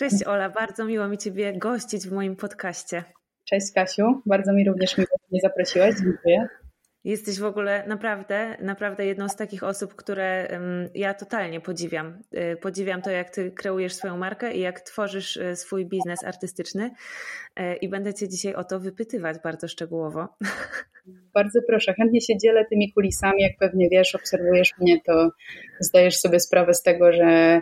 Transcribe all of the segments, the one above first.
Cześć Ola, bardzo miło mi Ciebie gościć w moim podcaście. Cześć Kasiu, bardzo mi również miło, że mnie zaprosiłaś, dziękuję. Jesteś w ogóle naprawdę, naprawdę jedną z takich osób, które ja totalnie podziwiam. Y, podziwiam to, jak ty kreujesz swoją markę i jak tworzysz y, swój biznes artystyczny. Y, I będę cię dzisiaj o to wypytywać bardzo szczegółowo. Bardzo proszę, chętnie się dzielę tymi kulisami. Jak pewnie wiesz, obserwujesz mnie, to zdajesz sobie sprawę z tego, że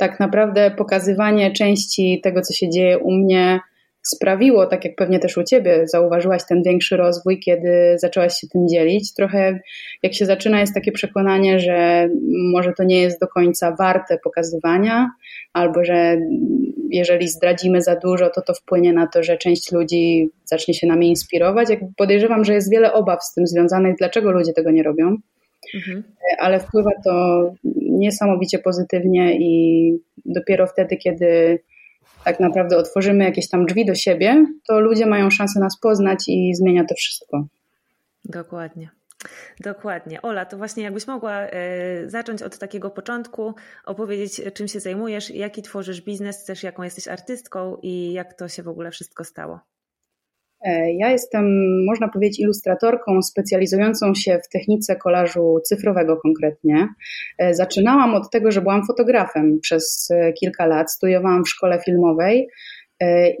tak naprawdę pokazywanie części tego, co się dzieje u mnie, sprawiło, tak jak pewnie też u Ciebie, zauważyłaś ten większy rozwój, kiedy zaczęłaś się tym dzielić. Trochę jak się zaczyna, jest takie przekonanie, że może to nie jest do końca warte pokazywania, albo że jeżeli zdradzimy za dużo, to to wpłynie na to, że część ludzi zacznie się nami inspirować. Jak podejrzewam, że jest wiele obaw z tym związanych, dlaczego ludzie tego nie robią. Mhm. Ale wpływa to niesamowicie pozytywnie i dopiero wtedy, kiedy tak naprawdę otworzymy jakieś tam drzwi do siebie, to ludzie mają szansę nas poznać i zmienia to wszystko. Dokładnie. Dokładnie. Ola, to właśnie jakbyś mogła e, zacząć od takiego początku, opowiedzieć, czym się zajmujesz, jaki tworzysz biznes, też jaką jesteś artystką i jak to się w ogóle wszystko stało. E, ja jestem, można powiedzieć, ilustratorką specjalizującą się w technice kolażu cyfrowego konkretnie. E, zaczynałam od tego, że byłam fotografem przez e, kilka lat, studiowałam w szkole filmowej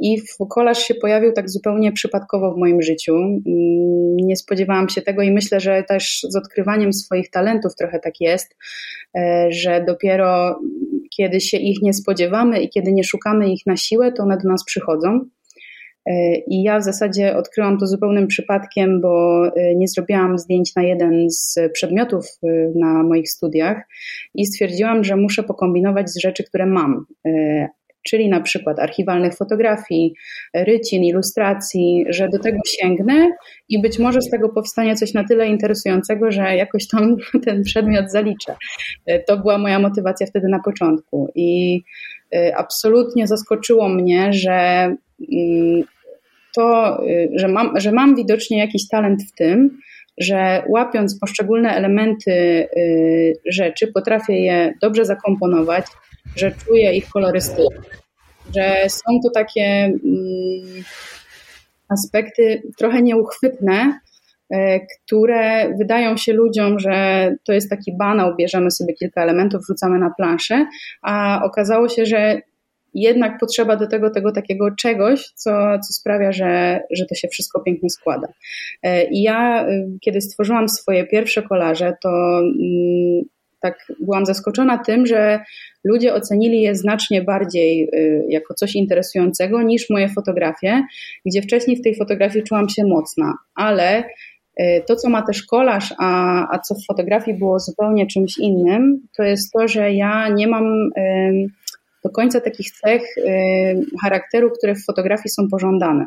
i kolaż się pojawił tak zupełnie przypadkowo w moim życiu. Mm, nie spodziewałam się tego i myślę, że też z odkrywaniem swoich talentów trochę tak jest, że dopiero kiedy się ich nie spodziewamy i kiedy nie szukamy ich na siłę, to one do nas przychodzą. E, I ja w zasadzie odkryłam to zupełnym przypadkiem, bo e, nie zrobiłam zdjęć na jeden z przedmiotów e, na moich studiach i stwierdziłam, że muszę pokombinować z rzeczy, które mam. Czyli na przykład archiwalnych fotografii, rycin, ilustracji, że do tego sięgnę i być może z tego powstanie coś na tyle interesującego, że jakoś tam ten przedmiot zaliczę. To była moja motywacja wtedy na początku. I absolutnie zaskoczyło mnie, że to, y, że mam, że mam widocznie jakiś talent w tym, że łapiąc poszczególne elementy y, rzeczy, potrafię je dobrze zakomponować, że czuję ich kolorystykę, że są to takie mm, aspekty trochę nieuchwytne, y, które wydają się ludziom, że to jest taki banał, bierzemy sobie kilka elementów, wrzucamy na planszę, a okazało się, że jednak potrzeba do tego tego takiego czegoś, co, co sprawia, że, że to się wszystko pięknie składa. E, I ja, y, kiedy stworzyłam swoje pierwsze kolaże, to mm, tak byłam zaskoczona tym, że ludzie ocenili je znacznie bardziej y, jako coś interesującego niż moje fotografie, gdzie wcześniej w tej fotografii czułam się mocna, ale y, to, co ma też kolaż, a, a co w fotografii było zupełnie czymś innym, to jest to, że ja nie mam do końca takich cech y, charakteru, które w fotografii są pożądane.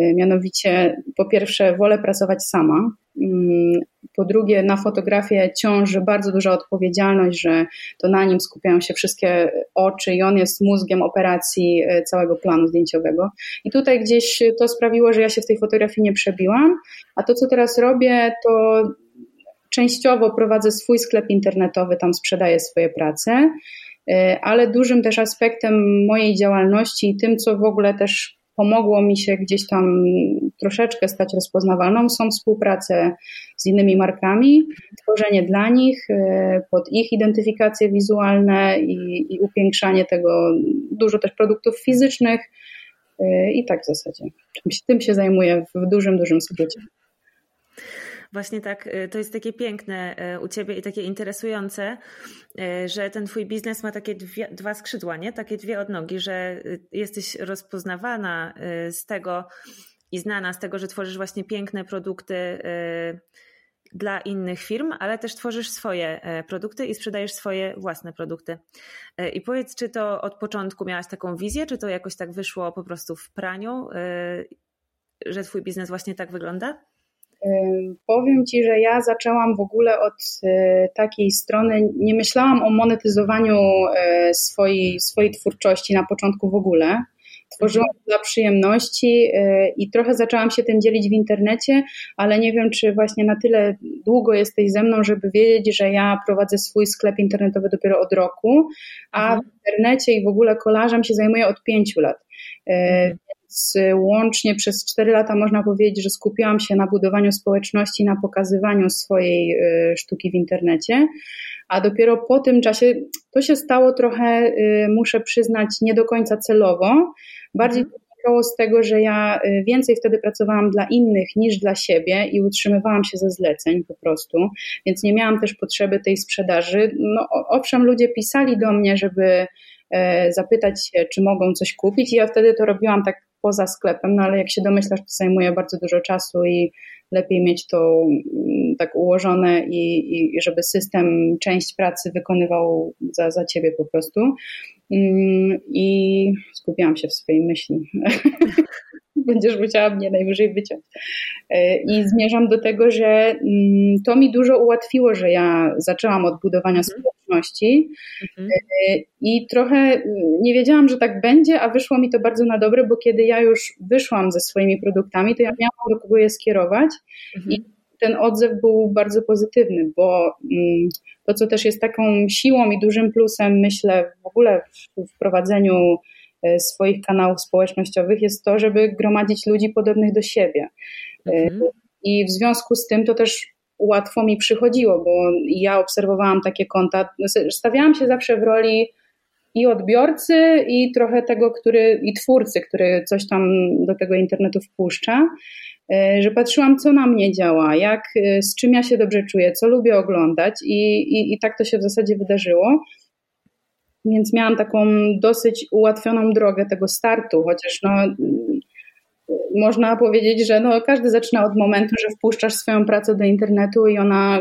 Y, mianowicie, po pierwsze, wolę pracować sama. Mm, po drugie, na fotografię ciąży bardzo duża odpowiedzialność, że to na nim skupiają się wszystkie oczy i on jest mózgiem operacji y, całego planu zdjęciowego. I tutaj gdzieś to sprawiło, że ja się w tej fotografii nie przebiłam, a to, co teraz robię, to częściowo prowadzę swój sklep internetowy, tam sprzedaję swoje prace. E, ale dużym też aspektem mojej działalności i tym, co w ogóle też pomogło mi się gdzieś tam troszeczkę stać rozpoznawalną, są współprace z innymi markami, tworzenie dla nich, e, pod ich identyfikacje wizualne i, i upiększanie tego, dużo też produktów fizycznych e, i tak w zasadzie. Tym się zajmuję w dużym, dużym skrócie. Właśnie tak, y, to jest takie piękne y, u ciebie i takie interesujące, y, że ten twój biznes ma takie dwie, dwa skrzydła, nie? Takie dwie odnogi, że jesteś rozpoznawana z tego i znana z tego, że tworzysz właśnie piękne produkty dla innych firm, ale też tworzysz swoje produkty i sprzedajesz swoje własne produkty. I powiedz, czy to od początku miałaś taką wizję, czy to jakoś tak wyszło po prostu w praniu, że twój biznes właśnie tak wygląda? Powiem Ci, że ja zaczęłam w ogóle od e, takiej strony, nie myślałam o monetyzowaniu e, swojej, swojej twórczości na początku w ogóle, tworzyłam mhm. dla przyjemności y, i trochę zaczęłam się tym dzielić w internecie, ale nie wiem, czy właśnie na tyle długo jesteś ze mną, żeby wiedzieć, że ja prowadzę swój sklep internetowy dopiero od roku, a mhm. w internecie i w ogóle kolarzem się zajmuję od pięciu lat. Więc łącznie przez cztery lata można powiedzieć, że skupiłam się na budowaniu społeczności, na pokazywaniu swojej y, sztuki w internecie a dopiero po tym czasie to się stało trochę, y, muszę przyznać, nie do końca celowo. Bardziej mhm. wynikało z tego, że ja y, więcej wtedy pracowałam dla innych niż dla siebie i utrzymywałam się ze zleceń po prostu, więc nie miałam też potrzeby tej sprzedaży. No, owszem, ludzie pisali do mnie, żeby e, zapytać się, czy mogą coś kupić, i ja wtedy to robiłam tak poza sklepem, no ale jak się domyślasz, to zajmuje bardzo dużo czasu i lepiej mieć to mm, tak ułożone i, i żeby system część pracy wykonywał za, za ciebie po prostu. Mm, I skupiałam się w swojej myśli. Będziesz musiała mnie najwyżej wyciąć. E, I zmierzam do tego, że mm, to mi dużo ułatwiło, że ja zaczęłam od budowania mhm. społeczności mhm. E, i trochę y, nie wiedziałam, że tak będzie, a wyszło mi to bardzo na dobre, bo kiedy ja już wyszłam ze swoimi produktami, to ja miałam do kogo je skierować mhm. i ten odzew był bardzo pozytywny, bo mm, to, co też jest taką siłą i dużym plusem, myślę, w ogóle w wprowadzeniu e, swoich kanałów społecznościowych, jest to, żeby gromadzić ludzi podobnych do siebie. E, mhm. I w związku z tym to też łatwo mi przychodziło, bo ja obserwowałam takie konta, stawiałam się zawsze w roli i odbiorcy, i trochę tego, który, i twórcy, który coś tam do tego internetu wpuszcza. E, że patrzyłam, co na mnie działa, jak, e, z czym ja się dobrze czuję, co lubię oglądać i, i, i tak to się w zasadzie wydarzyło. Więc miałam taką dosyć ułatwioną drogę tego startu, chociaż no, można powiedzieć, że no, każdy zaczyna od momentu, że wpuszczasz swoją pracę do internetu i ona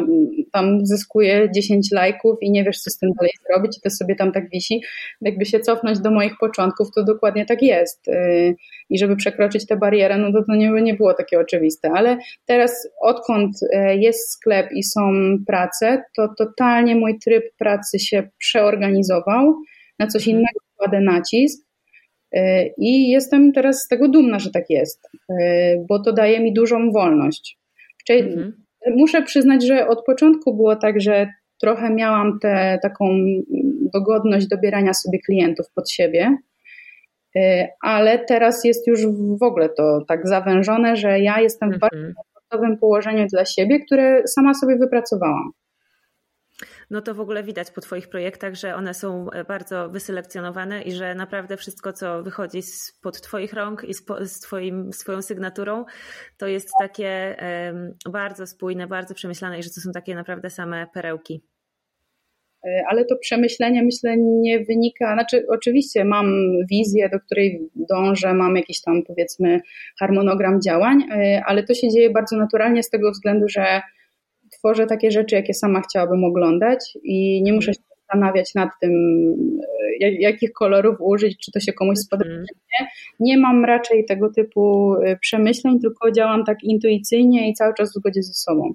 tam zyskuje 10 lajków i nie wiesz, co z tym dalej zrobić i to sobie tam tak wisi. Jakby się cofnąć do moich początków, to dokładnie tak jest. Y, I żeby przekroczyć tę barierę, no to to nie, nie było takie oczywiste. Ale teraz, odkąd y, jest sklep i są prace, to totalnie mój tryb pracy się przeorganizował na coś mhm. innego kładę nacisk I jestem teraz z tego dumna, że tak jest, e, bo to daje mi dużą wolność. Mhm. Muszę przyznać, że od początku było tak, że trochę miałam tę taką dogodność dobierania sobie klientów pod siebie, e, ale teraz jest już w ogóle to tak zawężone, że ja jestem w bardzo mhm. komfortowym położeniu dla siebie, które sama sobie wypracowałam no to w ogóle widać po Twoich projektach, że one są e, bardzo wyselekcjonowane i że naprawdę wszystko, co wychodzi spod Twoich rąk i z twoim, swoją sygnaturą, to jest takie bardzo spójne, bardzo przemyślane i że to są takie naprawdę same perełki. E, ale to przemyślenie myślę nie wynika, znaczy oczywiście mam wizję, do której dążę, mam jakiś tam powiedzmy harmonogram działań, e, ale to się dzieje bardzo naturalnie z tego względu, że tworzę takie rzeczy, jakie sama chciałabym oglądać i nie muszę się zastanawiać nad tym, e, jakich kolorów użyć, czy to się komuś spodoba, czy nie. Nie mam raczej tego typu e, przemyśleń, tylko działam tak intuicyjnie i cały czas w zgodzie ze sobą.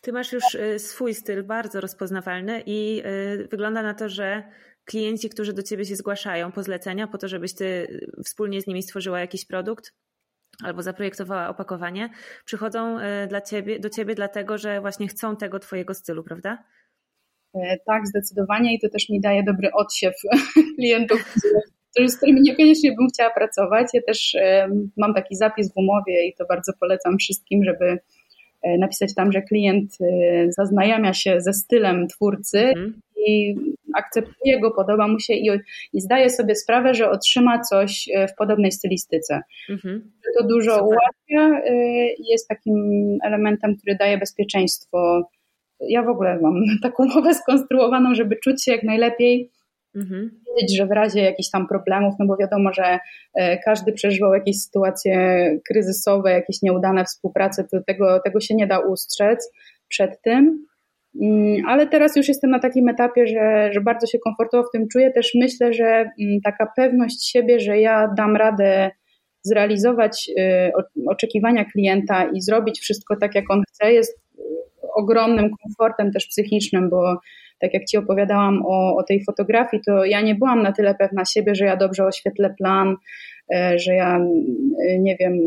Ty masz już e, swój styl bardzo rozpoznawalny i wygląda na to, że klienci, którzy do ciebie się zgłaszają po zlecenia, po to, żebyś ty wspólnie z nimi stworzyła jakiś produkt, albo zaprojektowała opakowanie, przychodzą e, dla ciebie, do ciebie dlatego, że właśnie chcą tego twojego stylu, prawda? E, tak, zdecydowanie i to też mi daje dobry odsiew klientów, z którymi niekoniecznie bym chciała pracować. Ja też e, mam taki zapis w umowie i to bardzo polecam wszystkim, żeby napisać tam, że klient zaznajamia się ze stylem twórcy mhm. I akceptuje go, podoba mu się i, i zdaje sobie sprawę, że otrzyma coś e, w podobnej stylistyce. Mhm. To dużo Super. ułatwia e, i jest takim elementem, który daje bezpieczeństwo. Ja w ogóle mam taką umowę skonstruowaną, żeby czuć się jak najlepiej, mhm. wiedzieć, że w razie jakichś tam problemów, no bo wiadomo, że e, każdy przeżywał jakieś sytuacje kryzysowe, jakieś nieudane współprace, to tego, tego się nie da ustrzec przed tym. Mm, ale teraz już jestem na takim etapie, że, że bardzo się komfortowo w tym czuję. Też myślę, że mm, taka pewność siebie, że ja dam radę zrealizować y, oczekiwania klienta i zrobić wszystko tak, jak on chce, jest y, ogromnym komfortem też psychicznym, bo tak jak Ci opowiadałam o, o tej fotografii, to ja nie byłam na tyle pewna siebie, że ja dobrze oświetlę plan, że ja nie wiem,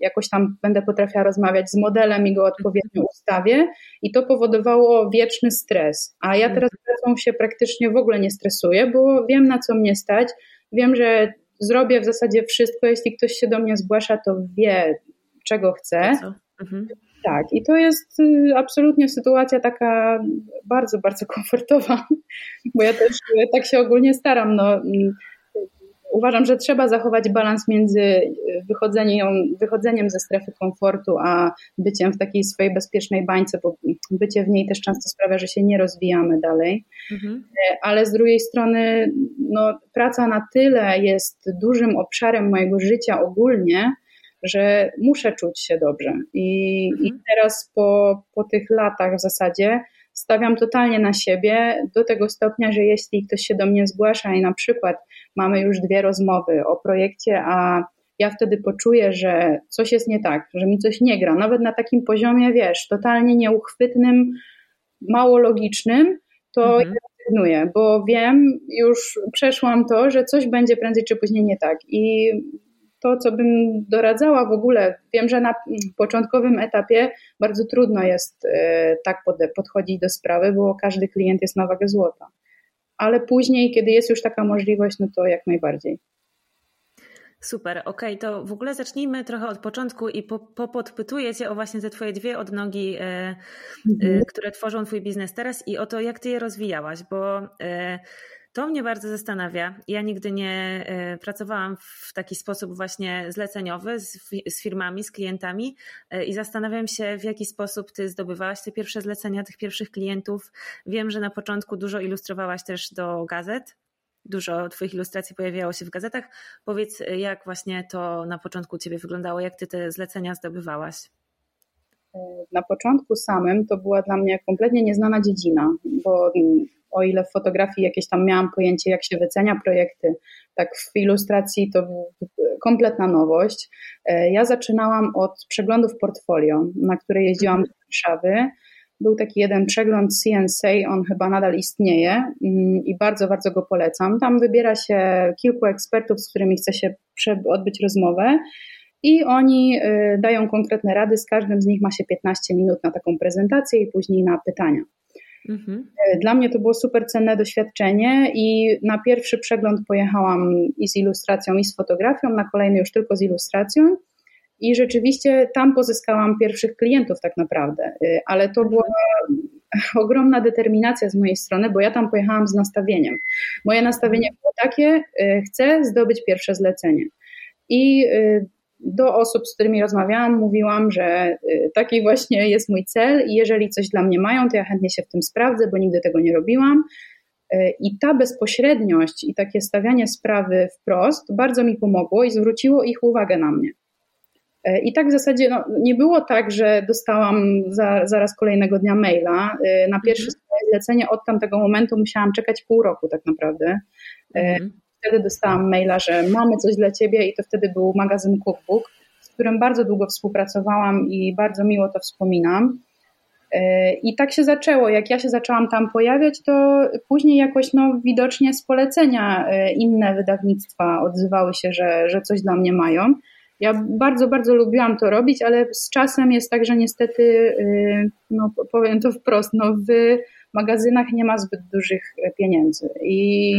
jakoś tam będę potrafiła rozmawiać z modelem i go odpowiednio ustawię i to powodowało wieczny stres. A ja teraz pracą się praktycznie w ogóle nie stresuję, bo wiem na co mnie stać, wiem, że zrobię w zasadzie wszystko, jeśli ktoś się do mnie zgłasza, to wie czego chce. Mhm. Tak, i to jest y, absolutnie sytuacja taka bardzo, bardzo komfortowa, bo ja też y, tak się ogólnie staram. No, mm, uważam, że trzeba zachować balans między y, wychodzeniem, wychodzeniem ze strefy komfortu, a byciem w takiej swojej bezpiecznej bańce, bo bycie w niej też często sprawia, że się nie rozwijamy dalej. Mhm. E, ale z drugiej strony, no, praca na tyle jest dużym obszarem mojego życia ogólnie, że muszę czuć się dobrze. I, mhm. i teraz po, po tych latach w zasadzie stawiam totalnie na siebie do tego stopnia, że jeśli ktoś się do mnie zgłasza i na przykład mamy już dwie rozmowy o projekcie, a ja wtedy poczuję, że coś jest nie tak, że mi coś nie gra, nawet na takim poziomie, wiesz, totalnie nieuchwytnym, mało logicznym, to mhm. ja rezygnuję, bo wiem, już przeszłam to, że coś będzie prędzej czy później nie tak. I to, co bym doradzała w ogóle, wiem, że na początkowym etapie bardzo trudno jest e, tak podchodzić do sprawy, bo każdy klient jest na wagę złota. Ale później, kiedy jest już taka możliwość, no to jak najbardziej. Super, okej, okay, to w ogóle zacznijmy trochę od początku i popodpytuję po Cię o właśnie te Twoje dwie odnogi, e, e, mhm. które tworzą Twój biznes teraz i o to, jak Ty je rozwijałaś, bo to mnie bardzo zastanawia. Ja nigdy nie e, pracowałam w taki sposób właśnie zleceniowy z, firmami, z klientami e, i zastanawiam się, w jaki sposób ty zdobywałaś te pierwsze zlecenia tych pierwszych klientów. Wiem, że na początku dużo ilustrowałaś też do gazet. Dużo Twoich ilustracji pojawiało się w gazetach. Powiedz, jak właśnie to na początku Ciebie wyglądało, jak Ty te zlecenia zdobywałaś? Na początku samym to była dla mnie kompletnie nieznana dziedzina, bo o ile w fotografii jakieś tam miałam pojęcie, jak się wycenia projekty, tak w ilustracji to kompletna nowość. E, ja zaczynałam od przeglądów portfolio, na które jeździłam do Warszawy. Był taki jeden przegląd CNC, on chyba nadal istnieje mm, i bardzo, bardzo go polecam. Tam wybiera się kilku ekspertów, z którymi chce się odbyć rozmowę i oni y, dają konkretne rady. Z każdym z nich ma się 15 minut na taką prezentację i później na pytania. Mhm. Dla mnie to było super cenne doświadczenie i na pierwszy przegląd pojechałam i z ilustracją, i z fotografią, na kolejny już tylko z ilustracją. I rzeczywiście tam pozyskałam pierwszych klientów, tak naprawdę, e, ale to była ogromna determinacja z mojej strony, bo ja tam pojechałam z nastawieniem. Moje nastawienie było takie: e, chcę zdobyć pierwsze zlecenie. I do osób, z którymi rozmawiałam, mówiłam, że y, taki właśnie jest mój cel i jeżeli coś dla mnie mają, to ja chętnie się w tym sprawdzę, bo nigdy tego nie robiłam. Y, I ta bezpośredniość i takie stawianie sprawy wprost bardzo mi pomogło i zwróciło ich uwagę na mnie. Y, I tak w zasadzie no, nie było tak, że dostałam za, zaraz kolejnego dnia maila. Na pierwsze mhm. zlecenie od tamtego momentu musiałam czekać pół roku tak naprawdę. Mhm wtedy dostałam maila, że mamy coś dla ciebie i to wtedy był magazyn Cookbook, z którym bardzo długo współpracowałam i bardzo miło to wspominam. E, I tak się zaczęło. Jak ja się zaczęłam tam pojawiać, to później jakoś no, widocznie z polecenia e, inne wydawnictwa odzywały się, że, że coś dla mnie mają. Ja bardzo, bardzo lubiłam to robić, ale z czasem jest tak, że niestety, e, no, powiem to wprost, no, w magazynach nie ma zbyt dużych pieniędzy. I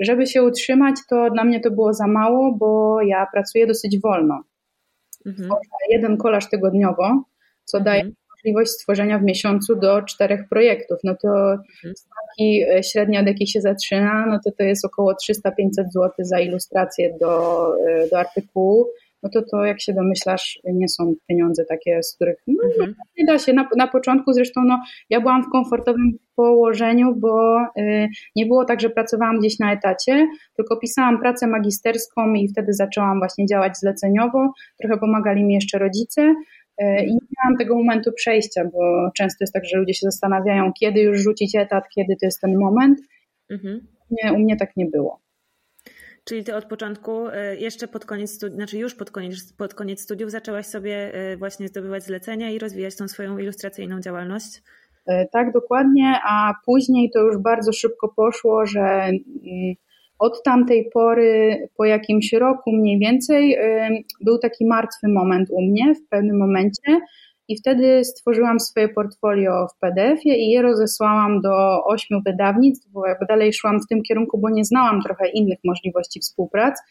żeby się utrzymać, to dla mnie to było za mało, bo ja pracuję dosyć wolno. Mhm. Jeden kolaż tygodniowo, co mhm. daje możliwość stworzenia w miesiącu do czterech projektów. No to mhm. stawki e, średnie, od jakich się zaczyna, no to to jest około 300-500 zł za ilustrację do, e, do artykułu no to to, jak się domyślasz, nie są pieniądze takie, z których no, mhm. nie da się. Na, na początku zresztą no, ja byłam w komfortowym położeniu, bo y, nie było tak, że pracowałam gdzieś na etacie, tylko pisałam pracę magisterską i wtedy zaczęłam właśnie działać zleceniowo. Trochę pomagali mi jeszcze rodzice. Y, I nie miałam tego momentu przejścia, bo często jest tak, że ludzie się zastanawiają, kiedy już rzucić etat, kiedy to jest ten moment. Mhm. Nie, u mnie tak nie było. Czyli ty od początku, e, jeszcze pod koniec studiów, znaczy już pod koniec, pod koniec studiów zaczęłaś sobie e, właśnie zdobywać zlecenia i rozwijać tą swoją ilustracyjną działalność? E, tak, dokładnie, a później to już bardzo szybko poszło, że mm, od tamtej pory, po jakimś roku mniej więcej, był taki martwy moment u mnie w pewnym momencie. I wtedy stworzyłam swoje portfolio w PDF-ie i je rozesłałam do ośmiu wydawnictw, bo jakby dalej szłam w tym kierunku, bo nie znałam trochę innych możliwości współpracy.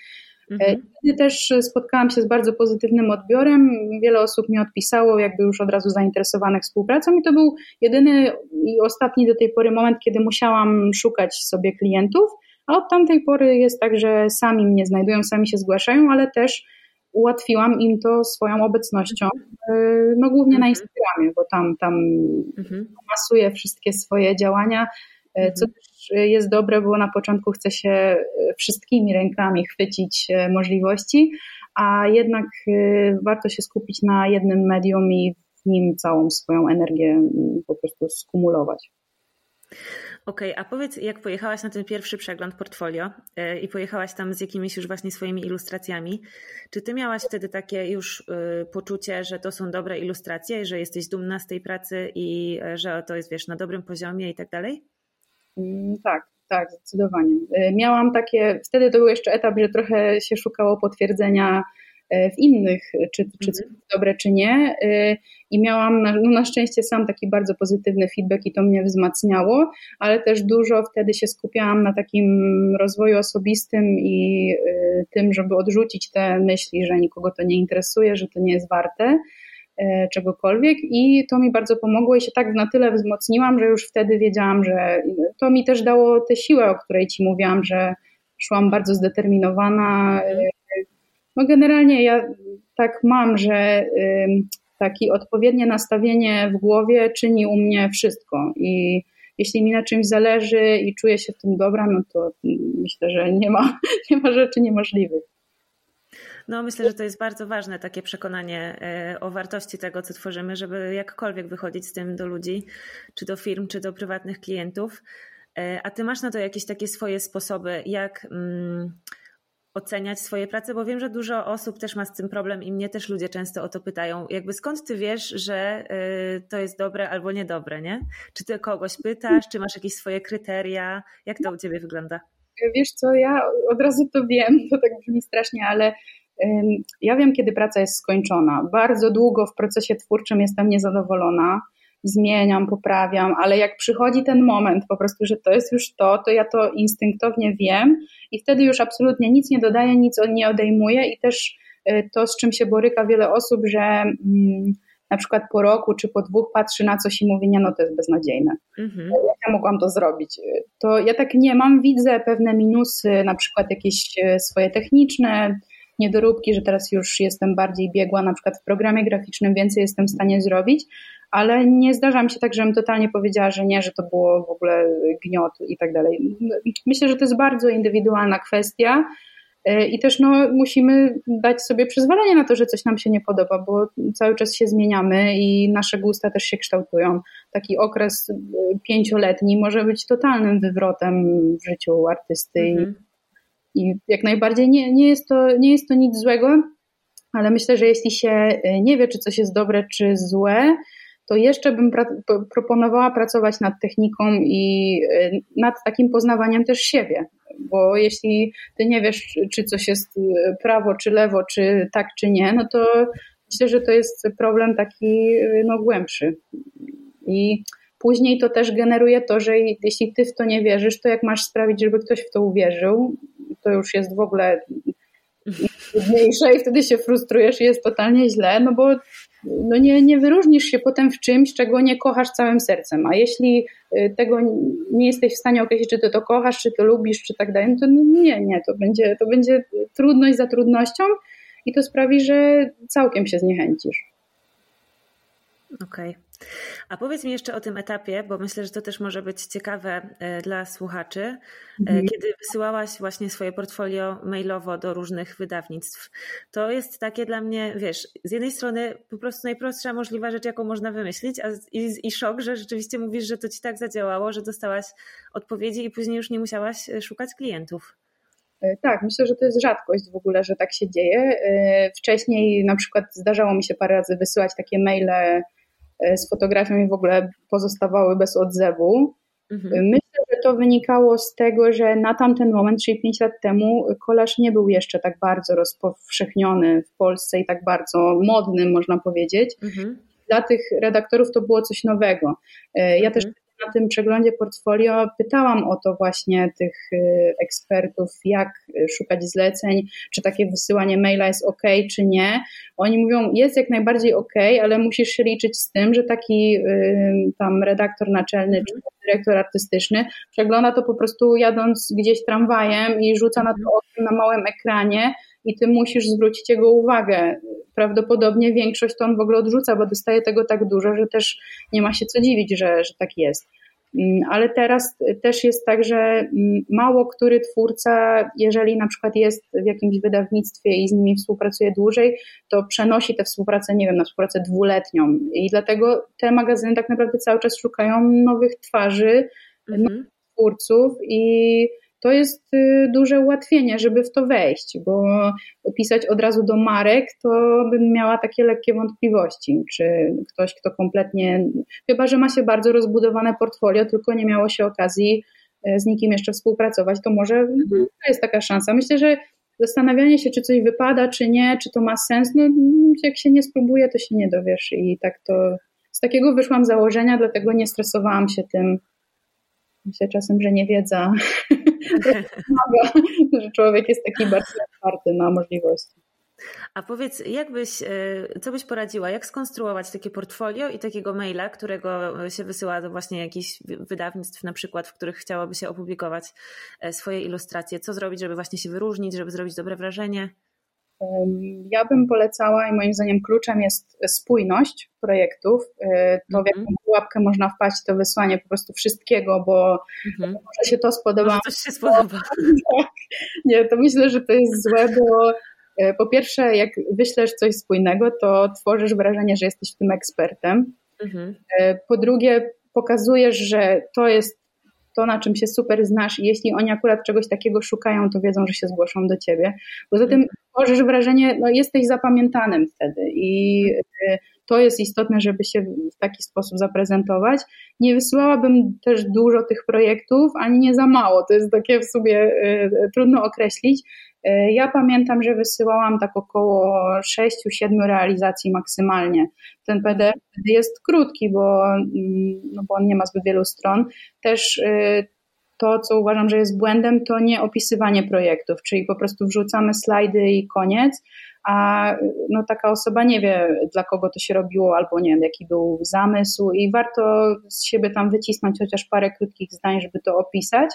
Mhm. Wtedy też spotkałam się z bardzo pozytywnym odbiorem. Wiele osób mi odpisało, jakby już od razu zainteresowanych współpracą, i to był jedyny i ostatni do tej pory moment, kiedy musiałam szukać sobie klientów. A od tamtej pory jest tak, że sami mnie znajdują, sami się zgłaszają, ale też ułatwiłam im to swoją obecnością, y, no głównie na mhm. Instagramie, bo tam, tam mhm. masuję wszystkie swoje działania, y, co mhm. też jest dobre, bo na początku chce się y, wszystkimi rękami chwycić możliwości, a jednak warto się skupić na jednym medium i w nim całą swoją energię po prostu skumulować. Okej, okay, a powiedz, jak pojechałaś na ten pierwszy przegląd portfolio yy, i pojechałaś tam z jakimiś już właśnie swoimi ilustracjami, czy ty miałaś wtedy takie już yy, poczucie, że to są dobre ilustracje, że jesteś dumna z tej pracy i yy, że to jest, wiesz, na dobrym poziomie i tak dalej? Mm, tak, tak, zdecydowanie. Miałam takie, wtedy to był jeszcze etap, że trochę się szukało potwierdzenia w innych, czy, czy mhm. dobre, czy nie. Y, I miałam na, no na szczęście sam taki bardzo pozytywny feedback i to mnie wzmacniało, ale też dużo wtedy się skupiałam na takim rozwoju osobistym i tym, żeby odrzucić te myśli, że nikogo to nie interesuje, że to nie jest warte czegokolwiek i to mi bardzo pomogło i się tak na tyle wzmocniłam, że już wtedy wiedziałam, że to mi też dało tę siłę, o której Ci mówiłam, że szłam bardzo zdeterminowana. No generalnie ja tak mam, że takie odpowiednie nastawienie w głowie czyni u mnie wszystko i jeśli mi na czymś zależy i czuję się w tym dobra, no to myślę, że nie ma, nie ma rzeczy niemożliwych. No, myślę, że to jest bardzo ważne takie przekonanie e, o wartości tego, co tworzymy, żeby jakkolwiek wychodzić z tym do ludzi, czy do firm, czy do prywatnych klientów. E, a ty masz na to jakieś takie swoje sposoby, jak. Oceniać swoje prace, bo wiem, że dużo osób też ma z tym problem i mnie też ludzie często o to pytają. Jakby skąd ty wiesz, że y, to jest dobre albo niedobre, nie? Czy ty kogoś pytasz, czy masz jakieś swoje kryteria? Jak to u ciebie wygląda? Wiesz co, ja od razu to wiem, to tak brzmi strasznie, ale ja wiem, kiedy praca jest skończona. Bardzo długo w procesie twórczym jestem niezadowolona zmieniam, poprawiam, ale jak przychodzi ten moment po prostu, że to jest już to, to ja to instynktownie wiem i wtedy już absolutnie nic nie dodaję, nic nie odejmuję i też y, to, z czym się boryka wiele osób, że mm, na przykład po roku czy po dwóch patrzy na coś i mówi, nie no to jest beznadziejne. Mhm. Jak ja mogłam to zrobić? To ja tak nie mam, widzę pewne minusy, na przykład jakieś y, swoje techniczne, niedoróbki, że teraz już jestem bardziej biegła, na przykład w programie graficznym więcej jestem w stanie zrobić, ale nie zdarza mi się tak, żebym totalnie powiedziała, że nie, że to było w ogóle gniot i tak dalej. Myślę, że to jest bardzo indywidualna kwestia. E, I też no, musimy dać sobie przyzwolenie na to, że coś nam się nie podoba, bo cały czas się zmieniamy i nasze gusta też się kształtują. Taki okres e, pięcioletni może być totalnym wywrotem w życiu artysty mhm. i, i jak najbardziej nie, nie, jest to, nie jest to nic złego, ale myślę, że jeśli się e, nie wie, czy coś jest dobre, czy złe, to jeszcze bym pra- proponowała pracować nad techniką i y, nad takim poznawaniem też siebie. Bo jeśli ty nie wiesz, czy coś jest y, prawo, czy lewo, czy tak, czy nie, no to myślę, że to jest problem taki y, no, głębszy. I później to też generuje to, że jeśli ty w to nie wierzysz, to jak masz sprawić, żeby ktoś w to uwierzył, to już jest w ogóle trudniejsze i wtedy się frustrujesz i jest totalnie źle, no bo no nie, nie wyróżnisz się potem w czymś, czego nie kochasz całym sercem. A jeśli y, tego nie jesteś w stanie określić, czy ty to kochasz, czy to lubisz, czy tak dalej, no to no nie, nie, to będzie, to będzie trudność za trudnością i to sprawi, że całkiem się zniechęcisz. Okej. Okay. A powiedz mi jeszcze o tym etapie, bo myślę, że to też może być ciekawe e, dla słuchaczy. E, mhm. Kiedy wysyłałaś właśnie swoje portfolio mailowo do różnych wydawnictw, to jest takie dla mnie, wiesz, z jednej strony po prostu najprostsza możliwa rzecz, jaką można wymyślić, a i, i szok, że rzeczywiście mówisz, że to ci tak zadziałało, że dostałaś odpowiedzi i później już nie musiałaś e, szukać klientów. Tak, myślę, że to jest rzadkość w ogóle, że tak się dzieje. Wcześniej na przykład zdarzało mi się parę razy wysyłać takie maile z fotografią i w ogóle pozostawały bez odzewu. Mhm. Myślę, że to wynikało z tego, że na tamten moment, czyli 5 lat temu, kolaż nie był jeszcze tak bardzo rozpowszechniony w Polsce i tak bardzo modny, można powiedzieć. Mhm. Dla tych redaktorów to było coś nowego. Ja mhm. też na tym przeglądzie portfolio pytałam o to właśnie tych y, ekspertów, jak szukać zleceń, czy takie wysyłanie maila jest ok, czy nie. Oni mówią, jest jak najbardziej ok, ale musisz się liczyć z tym, że taki y, tam redaktor naczelny czy dyrektor artystyczny przegląda to po prostu jadąc gdzieś tramwajem i rzuca na to okiem na małym ekranie i ty musisz zwrócić jego uwagę. Prawdopodobnie większość to on w ogóle odrzuca, bo dostaje tego tak dużo, że też nie ma się co dziwić, że, że tak jest. Mm, ale teraz też jest tak, że mm, mało który twórca, jeżeli na przykład jest w jakimś wydawnictwie i z nimi współpracuje dłużej, to przenosi tę współpracę, nie wiem, na współpracę dwuletnią. I dlatego te magazyny tak naprawdę cały czas szukają nowych twarzy, mhm. nowych twórców i to jest y, duże ułatwienie, żeby w to wejść, bo pisać od razu do marek, to bym miała takie lekkie wątpliwości, czy ktoś, kto kompletnie, chyba że ma się bardzo rozbudowane portfolio, tylko nie miało się okazji y, z nikim jeszcze współpracować, to może mhm. to jest taka szansa. Myślę, że zastanawianie się, czy coś wypada, czy nie, czy to ma sens, no jak się nie spróbuje, to się nie dowiesz i tak to z takiego wyszłam założenia, dlatego nie stresowałam się tym. Myślę czasem, że nie wiedza że człowiek jest taki bardzo otwarty na możliwości. A powiedz, jakbyś, e, co byś poradziła, jak skonstruować takie portfolio i takiego maila, którego się wysyła do właśnie jakichś wydawnictw na przykład, w których chciałaby się opublikować e, swoje ilustracje? Co zrobić, żeby właśnie się wyróżnić, żeby zrobić dobre wrażenie? Ja bym polecała i moim zdaniem kluczem jest spójność projektów. E, to w jaką mhm. pułapkę można wpaść, to wysłanie po prostu wszystkiego, bo mhm. może się to spodoba. Może coś się spodoba. Tak. Nie, to myślę, że to jest złe, bo e, po pierwsze, jak wyślesz coś spójnego, to tworzysz wrażenie, że jesteś tym ekspertem. Mhm. E, po drugie, pokazujesz, że to jest to, na czym się super znasz i jeśli oni akurat czegoś takiego szukają, to wiedzą, że się zgłoszą do ciebie. Poza tym tworzysz wrażenie, no jesteś zapamiętanym wtedy i y, to jest istotne, żeby się w taki sposób zaprezentować. Nie wysyłałabym też dużo tych projektów, ani nie za mało. To jest takie w sobie y, trudno określić. Y, ja pamiętam, że wysyłałam tak około 6-7 realizacji maksymalnie. Ten PDF jest krótki, bo, mm, no bo on nie ma zbyt wielu stron. Też to, co uważam, że jest błędem, to nie opisywanie projektów, czyli po prostu wrzucamy slajdy i koniec, a no, taka osoba nie wie, dla kogo to się robiło, albo nie wiem, jaki był zamysł, i warto z siebie tam wycisnąć chociaż parę krótkich zdań, żeby to opisać.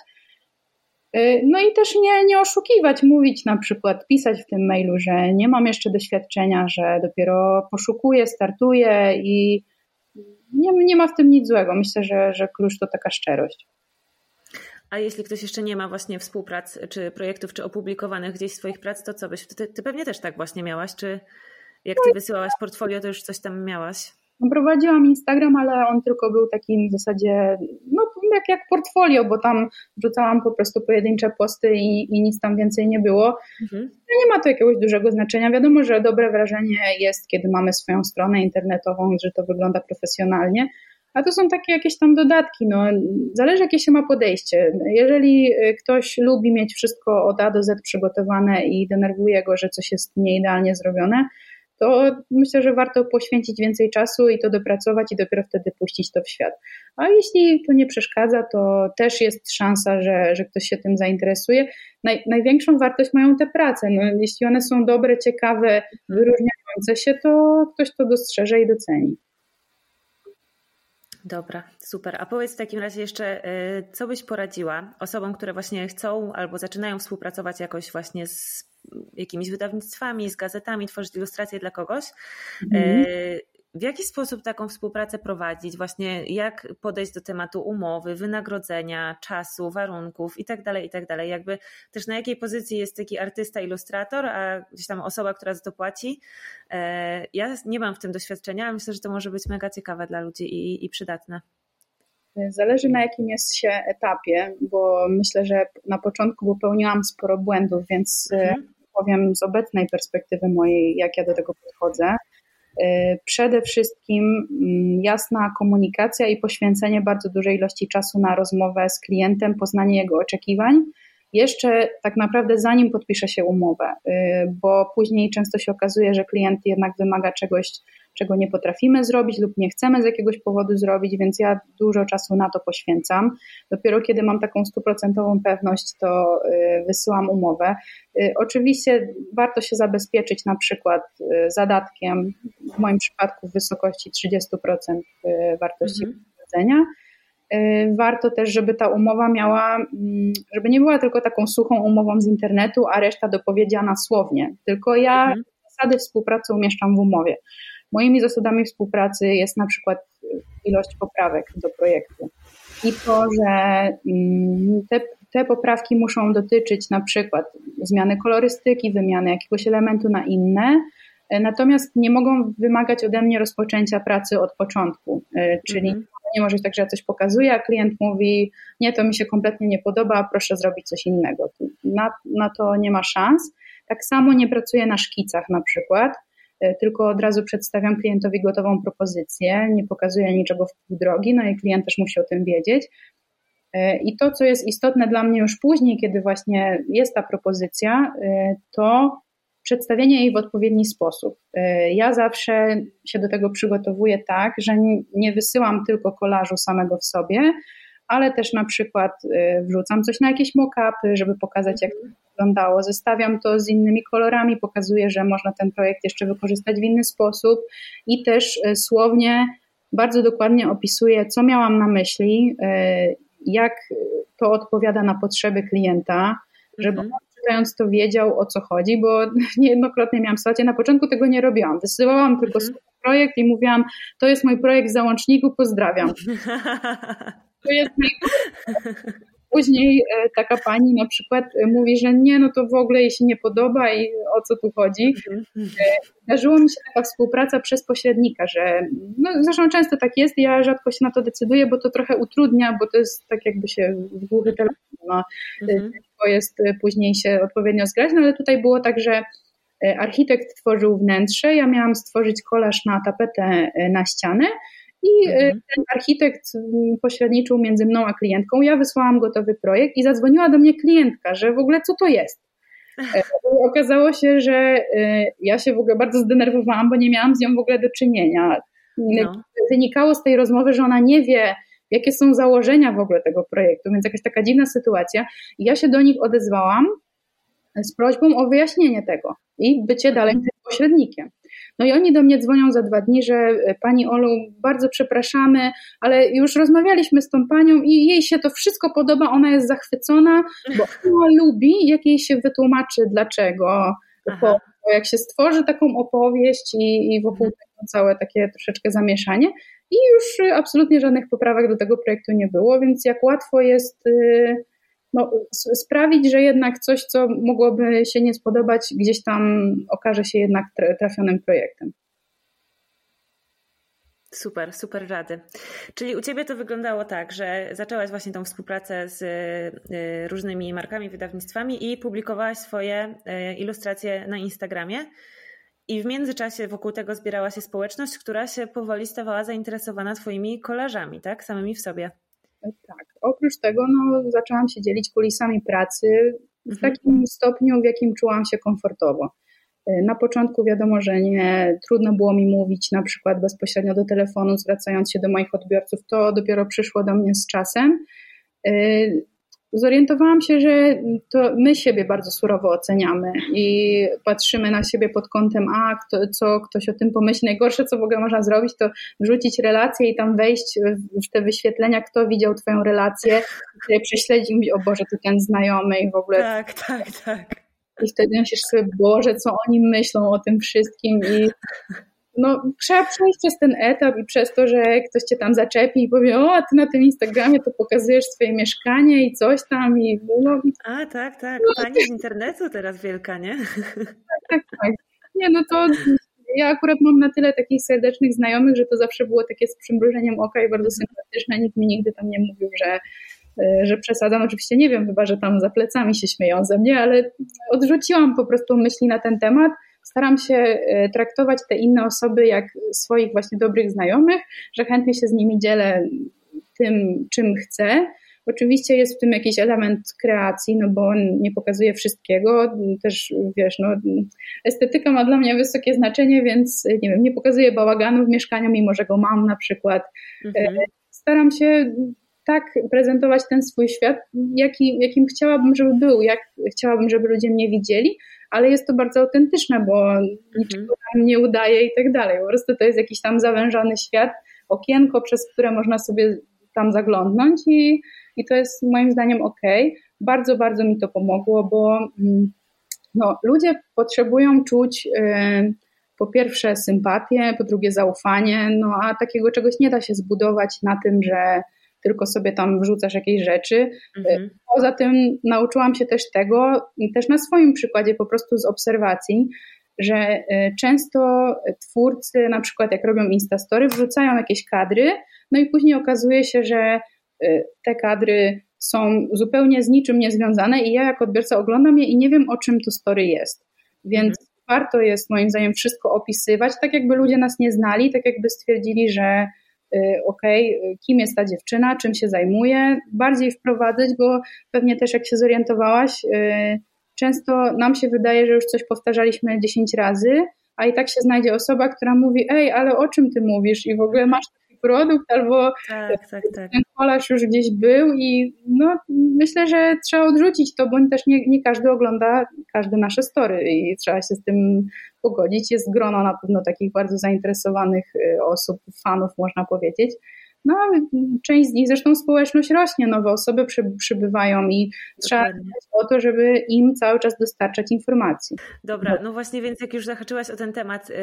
Y, no i też nie, nie oszukiwać, mówić na przykład, pisać w tym mailu, że nie mam jeszcze doświadczenia, że dopiero poszukuję, startuję i nie, nie ma w tym nic złego. Myślę, że, że klucz to taka szczerość. A jeśli ktoś jeszcze nie ma właśnie współprac, czy projektów, czy opublikowanych gdzieś swoich prac, to co byś? Ty, ty pewnie też tak właśnie miałaś, czy jak ty wysyłałaś portfolio, to już coś tam miałaś? No, prowadziłam Instagram, ale on tylko był takim w zasadzie, no jak, jak portfolio, bo tam wrzucałam po prostu pojedyncze posty i, i nic tam więcej nie było. Mhm. No, nie ma to jakiegoś dużego znaczenia. Wiadomo, że dobre wrażenie jest, kiedy mamy swoją stronę internetową i że to wygląda profesjonalnie, a to są takie jakieś tam dodatki. No, zależy, jakie się ma podejście. Jeżeli y, ktoś lubi mieć wszystko od A do Z przygotowane i denerwuje go, że coś jest nieidealnie zrobione, to myślę, że warto poświęcić więcej czasu i to dopracować i dopiero wtedy puścić to w świat. A jeśli to nie przeszkadza, to też jest szansa, że, że ktoś się tym zainteresuje. Naj, największą wartość mają te prace. No, jeśli one są dobre, ciekawe, wyróżniające się, to ktoś to dostrzeże i doceni. Dobra, super. A powiedz w takim razie jeszcze, y, co byś poradziła osobom, które właśnie chcą albo zaczynają współpracować jakoś właśnie z jakimiś wydawnictwami, z gazetami, tworzyć ilustracje dla kogoś. Mhm. W jaki sposób taką współpracę prowadzić? Właśnie jak podejść do tematu umowy, wynagrodzenia, czasu, warunków itd., tak itd. Tak Jakby też na jakiej pozycji jest taki artysta, ilustrator, a gdzieś tam osoba, która za to płaci. E, ja nie mam w tym doświadczenia, ale myślę, że to może być mega ciekawe dla ludzi i, i przydatne. Zależy na jakim jest się etapie, bo myślę, że na początku popełniłam sporo błędów, więc e, mhm. powiem z obecnej perspektywy mojej, jak ja do tego podchodzę. Przede wszystkim mm, jasna komunikacja i poświęcenie bardzo dużej ilości czasu na rozmowę z klientem, poznanie jego oczekiwań jeszcze tak naprawdę zanim podpisze się umowę, y, bo później często się okazuje, że klient jednak wymaga czegoś, czego nie potrafimy zrobić lub nie chcemy z jakiegoś powodu zrobić, więc ja dużo czasu na to poświęcam. Dopiero kiedy mam taką stuprocentową pewność, to y, wysyłam umowę. Y, oczywiście warto się zabezpieczyć na przykład zadatkiem, w moim przypadku w wysokości 30% wartości mhm. Y, warto też, żeby ta umowa miała, mm, żeby nie była tylko taką suchą umową z internetu, a reszta dopowiedziana słownie. Tylko ja mhm. zasady współpracy umieszczam w umowie. Moimi zasadami współpracy jest na przykład ilość poprawek do projektu. I to, że mm, te, te poprawki muszą dotyczyć na przykład zmiany kolorystyki, wymiany jakiegoś elementu na inne, natomiast nie mogą wymagać ode mnie rozpoczęcia pracy od początku. Y, czyli mhm nie może być tak, że ja coś pokazuję, a klient mówi, nie, to mi się kompletnie nie podoba, proszę zrobić coś innego. Na, na to nie ma szans. Tak samo nie pracuję na szkicach na przykład, e, tylko od razu przedstawiam klientowi gotową propozycję, nie pokazuję niczego w pół drogi, no i klient też musi o tym wiedzieć. E, I to, co jest istotne dla mnie już później, kiedy właśnie jest ta propozycja, e, to przedstawienie jej w odpowiedni sposób. E, ja zawsze się do tego przygotowuję tak, że nie wysyłam tylko kolażu samego w sobie, ale też na przykład e, wrzucam coś na jakieś mock-upy, żeby pokazać, jak to wyglądało. Zestawiam to z innymi kolorami, pokazuję, że można ten projekt jeszcze wykorzystać w inny sposób i też e, słownie bardzo dokładnie opisuję, co miałam na myśli, jak to odpowiada na potrzeby klienta, żeby mhm czytając to wiedział o co chodzi, bo niejednokrotnie miałam sytuację, na początku tego nie robiłam. Wysyłałam tylko mhm. swój projekt i mówiłam, to jest mój projekt w załączniku, pozdrawiam. To jest mój Później e, taka pani na przykład e, mówi, że nie, no to w ogóle jej się nie podoba i o co tu chodzi. Mhm. E, zdarzyło mi się taka współpraca przez pośrednika, że no zresztą często tak jest, ja rzadko się na to decyduję, bo to trochę utrudnia, bo to jest tak jakby się w głuchy telefon, no, mhm. Jest później się odpowiednio zgrać, no ale tutaj było tak, że architekt tworzył wnętrze, ja miałam stworzyć kolaż na tapetę na ścianę i mhm. ten architekt mm, pośredniczył między mną a klientką. Ja wysłałam gotowy projekt i zadzwoniła do mnie klientka, że w ogóle co to jest. Okazało się, że ja się w ogóle bardzo zdenerwowałam, bo nie miałam z nią w ogóle do czynienia. No. Wynikało z tej rozmowy, że ona nie wie, jakie są założenia w ogóle tego projektu, więc jakaś taka dziwna sytuacja. I ja się do nich odezwałam z prośbą o wyjaśnienie tego i bycie dalej mhm. pośrednikiem. No i oni do mnie dzwonią za dwa dni, że e, pani Olu, bardzo przepraszamy, ale już rozmawialiśmy z tą panią i jej się to wszystko podoba, ona jest zachwycona, bo ona lubi, jak jej się wytłumaczy dlaczego. Bo jak się stworzy taką opowieść i, i wokół mhm. tego całe takie troszeczkę zamieszanie i już absolutnie żadnych poprawek do tego projektu nie było, więc jak łatwo jest y, no, sprawić, że jednak coś, co mogłoby się nie spodobać, gdzieś tam okaże się jednak trafionym projektem. Super, super rady. Czyli u Ciebie to wyglądało tak, że zaczęłaś właśnie tą współpracę z y, różnymi markami, wydawnictwami i publikowałaś swoje y, ilustracje na Instagramie. I w międzyczasie wokół tego zbierała się społeczność, która się powoli stawała zainteresowana Twoimi kolażami, tak? Samymi w sobie. Tak. Oprócz tego no, zaczęłam się dzielić kulisami pracy w mhm. takim stopniu, w jakim czułam się komfortowo. Na początku wiadomo, że nie trudno było mi mówić na przykład bezpośrednio do telefonu, zwracając się do moich odbiorców. To dopiero przyszło do mnie z czasem. Zorientowałam się, że to my siebie bardzo surowo oceniamy i patrzymy na siebie pod kątem, a kto, co ktoś o tym pomyśli. Najgorsze, co w ogóle można zrobić, to wrzucić relację i tam wejść w te wyświetlenia, kto widział Twoją relację, prześledzić i mówić, o Boże, to ten znajomy i w ogóle. Tak, tak, tak. I wtedy myślisz sobie, Boże, co oni myślą o tym wszystkim i no, trzeba przejść przez ten etap i przez to, że ktoś cię tam zaczepi i powie, o, a ty na tym Instagramie to pokazujesz swoje mieszkanie i coś tam i no. A, tak, tak. Pani z internetu teraz wielka, nie? Tak, tak, tak. Nie, no to ja akurat mam na tyle takich serdecznych znajomych, że to zawsze było takie z przymrużeniem oka i bardzo sympatyczne. Nikt mi nigdy tam nie mówił, że że przesadzam. Oczywiście nie wiem, chyba, że tam za plecami się śmieją ze mnie, ale odrzuciłam po prostu myśli na ten temat staram się traktować te inne osoby jak swoich właśnie dobrych znajomych, że chętnie się z nimi dzielę tym, czym chcę. Oczywiście jest w tym jakiś element kreacji, no bo on nie pokazuje wszystkiego. Też wiesz, no, estetyka ma dla mnie wysokie znaczenie, więc nie wiem, nie pokazuję bałaganu w mieszkaniu, mimo że go mam na przykład. Mhm. Staram się tak prezentować ten swój świat, jaki, jakim chciałabym, żeby był, jak chciałabym, żeby ludzie mnie widzieli, ale jest to bardzo autentyczne, bo mhm. niczego tam nie udaje i tak dalej. Po prostu to jest jakiś tam zawężony świat, okienko, przez które można sobie tam zaglądnąć i, i to jest moim zdaniem ok. Bardzo, bardzo mi to pomogło, bo mm, no, ludzie potrzebują czuć yy, po pierwsze sympatię, po drugie zaufanie, no a takiego czegoś nie da się zbudować na tym, że tylko sobie tam wrzucasz jakieś rzeczy. Mhm. Poza tym nauczyłam się też tego, też na swoim przykładzie, po prostu z obserwacji, że e, często twórcy, na przykład jak robią Instastory, wrzucają jakieś kadry, no i później okazuje się, że y, te kadry są zupełnie z niczym niezwiązane i ja jako odbiorca oglądam je i nie wiem o czym to story jest. Więc mhm. warto jest moim zdaniem wszystko opisywać, tak jakby ludzie nas nie znali, tak jakby stwierdzili, że y, okay, kim jest ta dziewczyna, czym się zajmuje, bardziej wprowadzać, bo pewnie też jak się zorientowałaś, y, często nam się wydaje, że już coś powtarzaliśmy 10 razy, a i tak się znajdzie osoba, która mówi, ej, ale o czym ty mówisz? I w ogóle masz produkt, albo tak, tak, tak. ten kolarz już gdzieś był i no, myślę, że trzeba odrzucić to, bo też nie, nie każdy ogląda każde nasze story i trzeba się z tym pogodzić. Jest grono na pewno takich bardzo zainteresowanych y, osób, fanów można powiedzieć. No, część z nich, zresztą społeczność rośnie, nowe osoby przy, przybywają i trzeba dbać o to, żeby im cały czas dostarczać informacji. Dobra, no właśnie, więc jak już zahaczyłaś o ten temat yy,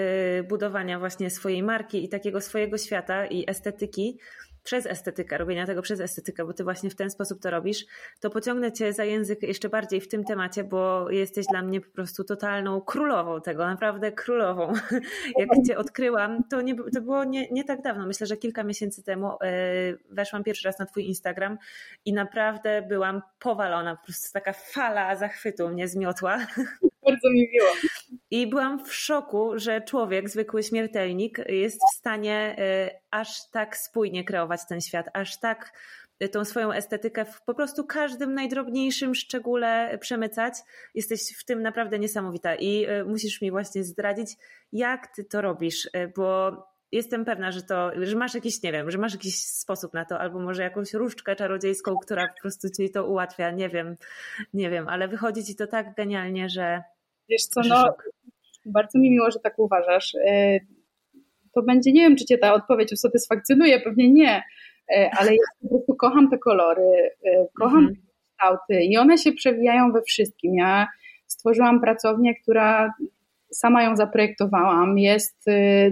budowania właśnie swojej marki i takiego swojego świata i estetyki, przez estetykę, robienia tego przez estetykę, bo ty właśnie w ten sposób to robisz, to pociągnę cię za język jeszcze bardziej w tym temacie, bo jesteś dla mnie po prostu totalną królową tego, naprawdę królową. Jak cię odkryłam, to, nie, to było nie, nie tak dawno, myślę, że kilka miesięcy temu e, weszłam pierwszy raz na twój Instagram i naprawdę byłam powalona, po prostu taka fala zachwytu mnie zmiotła. Bardzo mi miło. I byłam w szoku, że człowiek, zwykły śmiertelnik, jest w stanie y, aż tak spójnie kreować ten świat, aż tak y, tą swoją estetykę w po prostu każdym najdrobniejszym szczególe przemycać. Jesteś w tym naprawdę niesamowita i y, musisz mi właśnie zdradzić, jak ty to robisz, bo jestem pewna, że to, że masz jakiś, nie wiem, że masz jakiś sposób na to, albo może jakąś różdżkę czarodziejską, która po prostu ci to ułatwia, nie wiem, nie wiem, ale wychodzi ci to tak genialnie, że. Wiesz co, no, bardzo mi miło, że tak uważasz. E, to będzie, nie wiem, czy cię ta odpowiedź usatysfakcjonuje, pewnie nie, e, ale ja po prostu kocham te kolory, e, kocham mhm. te kształty i one się przewijają we wszystkim. Ja stworzyłam pracownię, która sama ją zaprojektowałam, jest,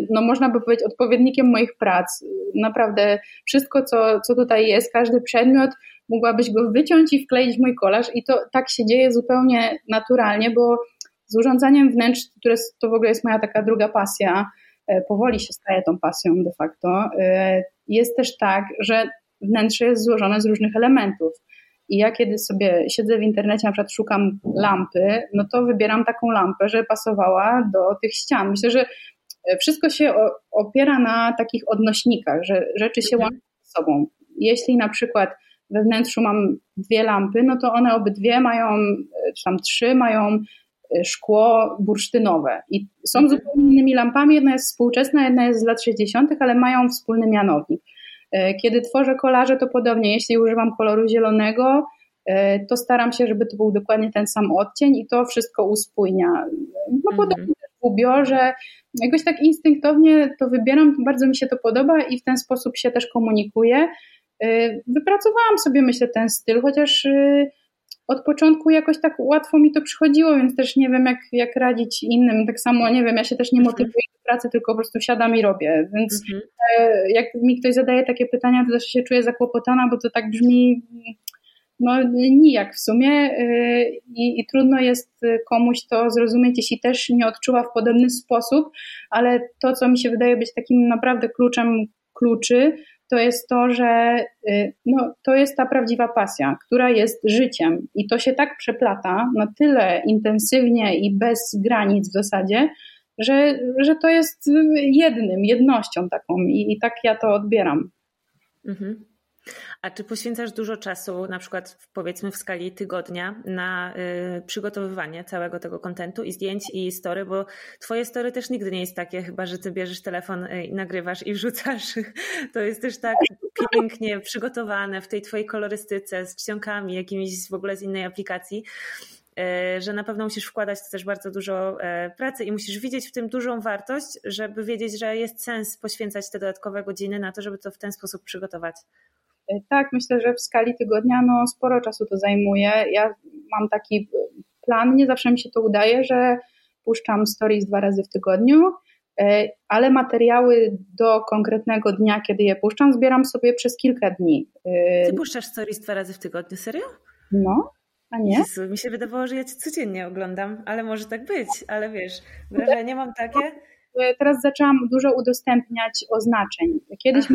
no można by powiedzieć, odpowiednikiem moich prac. Naprawdę wszystko, co, co tutaj jest, każdy przedmiot, mogłabyś go wyciąć i wkleić w mój kolaż i to tak się dzieje zupełnie naturalnie, bo z urządzaniem wnętrz, które to w ogóle jest moja taka druga pasja, e, powoli się staje tą pasją de facto, e, jest też tak, że wnętrze jest złożone z różnych elementów. I ja kiedy sobie siedzę w internecie, na przykład szukam lampy, no to wybieram taką lampę, że pasowała do tych ścian. Myślę, że e, wszystko się opiera na takich odnośnikach, że rzeczy się mhm. łączą ze sobą. Jeśli na przykład we wnętrzu mam dwie lampy, no to one obydwie mają, czy tam trzy mają Y, szkło bursztynowe. I są mhm. zupełnie innymi lampami. Jedna jest współczesna, jedna jest z lat 60., ale mają wspólny mianownik. Y, kiedy tworzę kolaże, to podobnie. Jeśli używam koloru zielonego, y, to staram się, żeby to był dokładnie ten sam odcień i to wszystko uspójnia. No podobnie mhm. w ubiorze. Jakoś tak instynktownie to wybieram, bardzo mi się to podoba i w ten sposób się też komunikuję. Wypracowałam sobie, myślę, ten styl, chociaż od początku jakoś tak łatwo mi to przychodziło, więc też nie wiem, jak, jak radzić innym. Tak samo, nie wiem, ja się też nie mhm. motywuję do pracy, tylko po prostu siadam i robię. Więc mhm. E, jak mi ktoś zadaje takie pytania, to też się czuję zakłopotana, bo to tak brzmi no nijak w sumie e, I, i, trudno jest komuś to zrozumieć, jeśli też nie odczuwa w podobny sposób, ale to, co mi się wydaje być takim naprawdę kluczem kluczy, to jest to, że y, no, to jest ta prawdziwa pasja, która jest życiem i to się tak przeplata na tyle intensywnie i bez granic w zasadzie, że, że to jest jednym, jednością taką i, i tak ja to odbieram. Mhm. A czy poświęcasz dużo czasu, na przykład powiedzmy w skali tygodnia, na y, przygotowywanie całego tego kontentu i zdjęć i story, bo twoje story też nigdy nie jest takie, chyba że ty bierzesz telefon y, i nagrywasz i wrzucasz. To jest też tak pięknie przygotowane w tej twojej kolorystyce z czcionkami, jakimiś w ogóle z innej aplikacji y, że na pewno musisz wkładać też bardzo dużo y, pracy i musisz widzieć w tym dużą wartość, żeby wiedzieć, że jest sens poświęcać te dodatkowe godziny na to, żeby to w ten sposób przygotować. E, tak, myślę, że w skali tygodnia no, sporo czasu to zajmuje. Ja mam taki plan, nie zawsze mi się to udaje, że puszczam stories dwa razy w tygodniu, e, ale materiały do konkretnego dnia, kiedy je puszczam, zbieram sobie przez kilka dni. E, Ty puszczasz stories dwa razy w tygodniu, serio? No, a nie? Jezu, mi się wydawało, że ja cię codziennie oglądam, ale może tak być, ale wiesz, wrażenie mam takie teraz zaczęłam dużo udostępniać oznaczeń. Kiedyś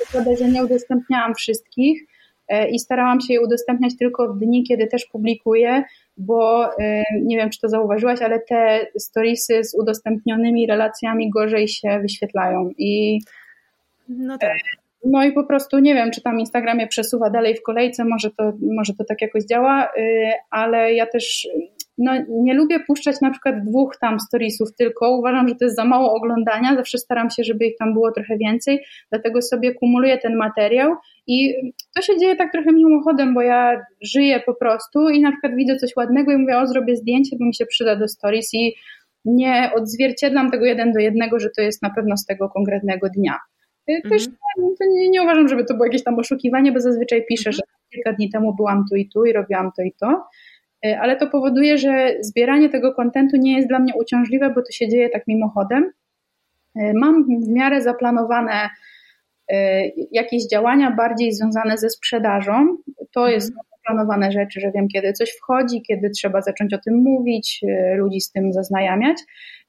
zakładać, że nie udostępniałam wszystkich e, i starałam się je udostępniać tylko w dni, kiedy też publikuję, bo e, nie wiem, czy to zauważyłaś, ale te storiesy z udostępnionymi relacjami gorzej się wyświetlają i no tak. No i po prostu nie wiem, czy tam Instagramie przesuwa dalej w kolejce, może to, może to tak jakoś działa, ale ja też no, nie lubię puszczać na przykład dwóch tam storiesów tylko. Uważam, że to jest za mało oglądania. Zawsze staram się, żeby ich tam było trochę więcej, dlatego sobie kumuluję ten materiał i to się dzieje tak trochę mimochodem, bo ja żyję po prostu i na przykład widzę coś ładnego i mówię, o zrobię zdjęcie, bo mi się przyda do stories i nie odzwierciedlam tego jeden do jednego, że to jest na pewno z tego konkretnego dnia. Też mhm. nie, nie, uważam, żeby to było jakieś tam oszukiwanie, bo zazwyczaj piszę, mhm. że kilka dni temu byłam tu i tu i robiłam to i to. E, ale to powoduje, że zbieranie tego kontentu nie jest dla mnie uciążliwe, bo to się dzieje tak mimochodem. E, mam w miarę zaplanowane e, jakieś działania bardziej związane ze sprzedażą. To mhm. jest zaplanowane rzeczy, że wiem, kiedy coś wchodzi, kiedy trzeba zacząć o tym mówić, ludzi z tym zaznajamiać,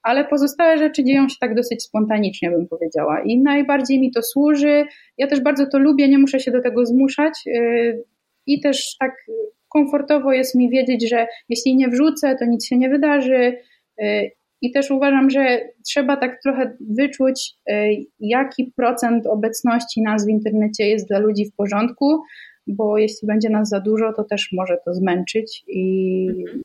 ale pozostałe rzeczy dzieją się tak dosyć spontanicznie, bym powiedziała. I najbardziej mi to służy. Ja też bardzo to lubię, nie muszę się do tego zmuszać. I też tak komfortowo jest mi wiedzieć, że jeśli nie wrzucę, to nic się nie wydarzy. Y, I też uważam, że trzeba tak trochę wyczuć, y, jaki procent obecności nas w internecie jest dla ludzi w porządku, bo jeśli będzie nas za dużo, to też może to zmęczyć i mhm.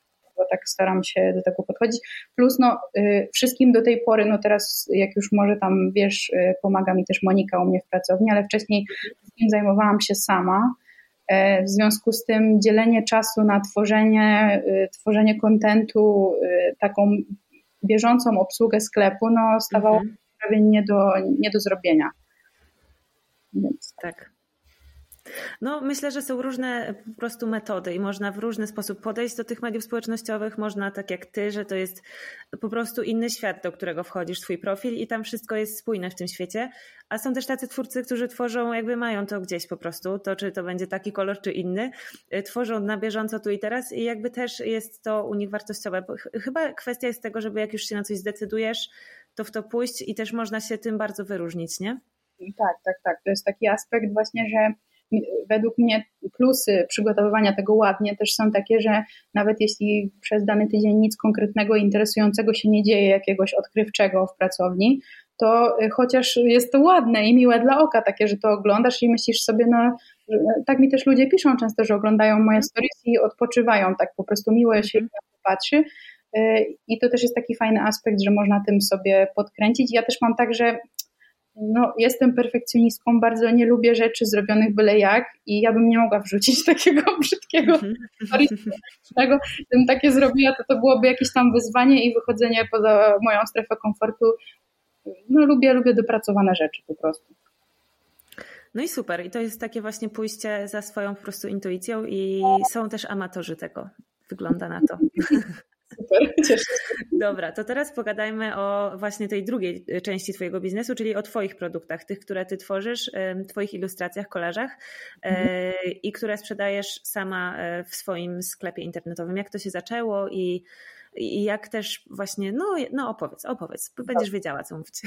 tak staram się do tego podchodzić. Plus, no, y, wszystkim do tej pory, no teraz, jak już może tam wiesz, pomaga mi też Monika u mnie w pracowni, ale wcześniej zajmowałam się sama. E, w związku z tym dzielenie czasu na tworzenie, y, tworzenie kontentu, y, taką bieżącą obsługę sklepu, no stawało mhm. się prawie nie do, nie do zrobienia. Więc. Tak. No, myślę, że są różne po prostu metody i można w różny sposób podejść do tych mediów społecznościowych. Można tak jak ty, że to jest po prostu inny świat, do którego wchodzisz, twój profil i tam wszystko jest spójne w tym świecie. A są też tacy twórcy, którzy tworzą, jakby mają to gdzieś po prostu, to czy to będzie taki kolor, czy inny, y, tworzą na bieżąco tu i teraz i jakby też jest to u nich wartościowe. Chyba kwestia jest tego, żeby jak już się na coś zdecydujesz, to w to pójść i też można się tym bardzo wyróżnić, nie? Tak, tak, tak. To jest taki aspekt właśnie, że według mnie plusy przygotowywania tego ładnie też są takie, że nawet jeśli przez dany tydzień nic konkretnego, interesującego się nie dzieje, jakiegoś odkrywczego w pracowni, to y, chociaż jest to ładne i miłe dla oka, takie, że to oglądasz i myślisz sobie, no tak mi też ludzie piszą często, że oglądają moje mhm. stories i odpoczywają, tak po prostu miło się mhm. patrzy. Y, I to też jest taki fajny aspekt, że można tym sobie podkręcić. Ja też mam tak, że no, jestem perfekcjonistką, bardzo nie lubię rzeczy zrobionych byle jak i ja bym nie mogła wrzucić takiego brzydkiego storytellingowego. Gdybym takie zrobiła, to to byłoby jakieś tam wyzwanie i wychodzenie poza moją strefę komfortu. No, lubię, lubię dopracowane rzeczy po prostu. No i super. I to jest takie właśnie pójście za swoją po prostu intuicją i są też amatorzy tego. Wygląda na to. Super, cieszę się. Dobra, to teraz pogadajmy o właśnie tej drugiej części Twojego biznesu, czyli o Twoich produktach, tych, które Ty tworzysz, Twoich ilustracjach, kolażach mhm. i które sprzedajesz sama e, w swoim sklepie internetowym. Jak to się zaczęło i i jak też właśnie, no, no opowiedz, opowiedz, będziesz tak. wiedziała, co mówić.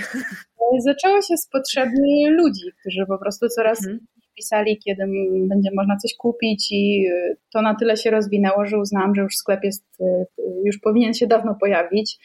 Zaczęło się z potrzeby ludzi, którzy po prostu coraz mhm. Pisali, kiedy będzie można coś kupić i to na tyle się rozwinęło, że uznałam, że już sklep jest, już powinien się dawno pojawić.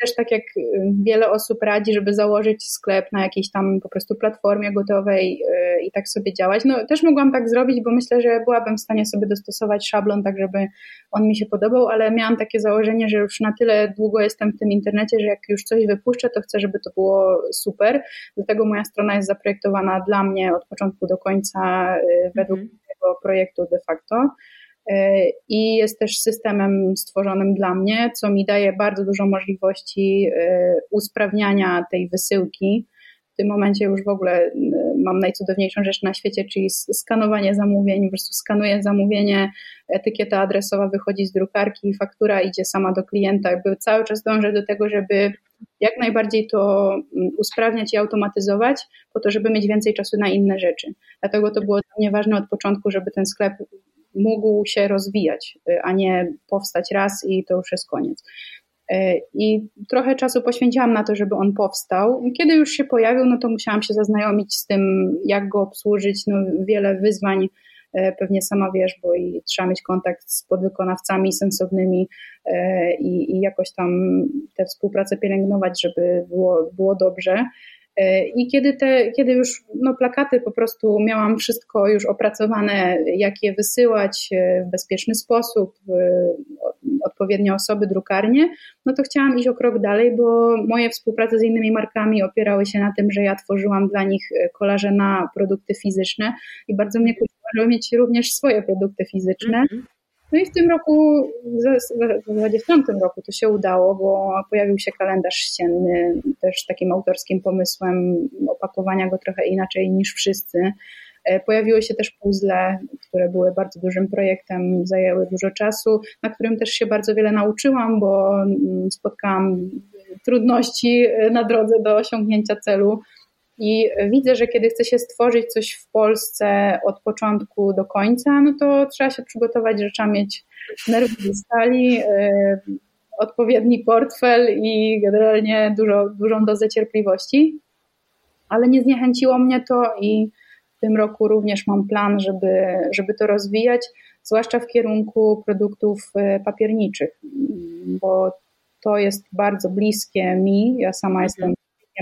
Też tak jak y, wiele osób radzi, żeby założyć sklep na jakiejś tam po prostu platformie gotowej y, i tak sobie działać. No też mogłam tak zrobić, bo myślę, że byłabym w stanie sobie dostosować szablon tak, żeby on mi się podobał, ale miałam takie założenie, że już na tyle długo jestem w tym internecie, że jak już coś wypuszczę, to chcę, żeby to było super. Dlatego moja strona jest zaprojektowana dla mnie od początku do końca y, według mm tego projektu de facto. E, i jest też systemem stworzonym dla mnie, co mi daje bardzo dużo możliwości e, usprawniania tej wysyłki. W tym momencie już w ogóle e, mam najcudowniejszą rzecz na świecie, czyli skanowanie zamówień. Po prostu skanuję zamówienie, etykieta adresowa wychodzi z drukarki, faktura idzie sama do klienta. Jakby cały czas dążę do tego, żeby jak najbardziej to mm, usprawniać i automatyzować, po to, żeby mieć więcej czasu na inne rzeczy. Dlatego to było dla mnie ważne od początku, żeby ten sklep mógł się rozwijać, y, a nie powstać raz i to już jest koniec. Y, I trochę czasu poświęciłam na to, żeby on powstał. Kiedy już się pojawił, no to musiałam się zaznajomić z tym, jak go obsłużyć. No, wiele wyzwań y, pewnie sama wiesz, bo i trzeba mieć kontakt z podwykonawcami sensownymi i, i jakoś tam tę współpracę pielęgnować, żeby było, było dobrze. E, I kiedy, te, kiedy już no, plakaty po prostu miałam wszystko już opracowane, jak je wysyłać e, w bezpieczny sposób, odpowiednie osoby, drukarnie, no to chciałam iść o krok dalej, bo moje współprace z innymi markami opierały się na tym, że ja tworzyłam dla nich e, kolaże na produkty fizyczne i bardzo mnie kusiło, żeby mieć również swoje produkty fizyczne. Mm -hmm. No i w tym roku, w zasadzie w tamtym roku to się udało, bo pojawił się kalendarz ścienny, też takim autorskim pomysłem opakowania go trochę inaczej niż wszyscy. E, pojawiły się też puzzle, które były bardzo dużym projektem, zajęły dużo czasu, na którym też się bardzo wiele nauczyłam, bo mm, spotkałam trudności na drodze do osiągnięcia celu. I widzę, że kiedy chce się stworzyć coś w Polsce od początku do końca, no to trzeba się przygotować, że trzeba mieć nerwy stali, yy, odpowiedni portfel i generalnie dużo, dużą dozę cierpliwości. Ale nie zniechęciło mnie to i w tym roku również mam plan, żeby, żeby to rozwijać, zwłaszcza w kierunku produktów y, papierniczych, bo to jest bardzo bliskie mi. Ja sama mhm. jestem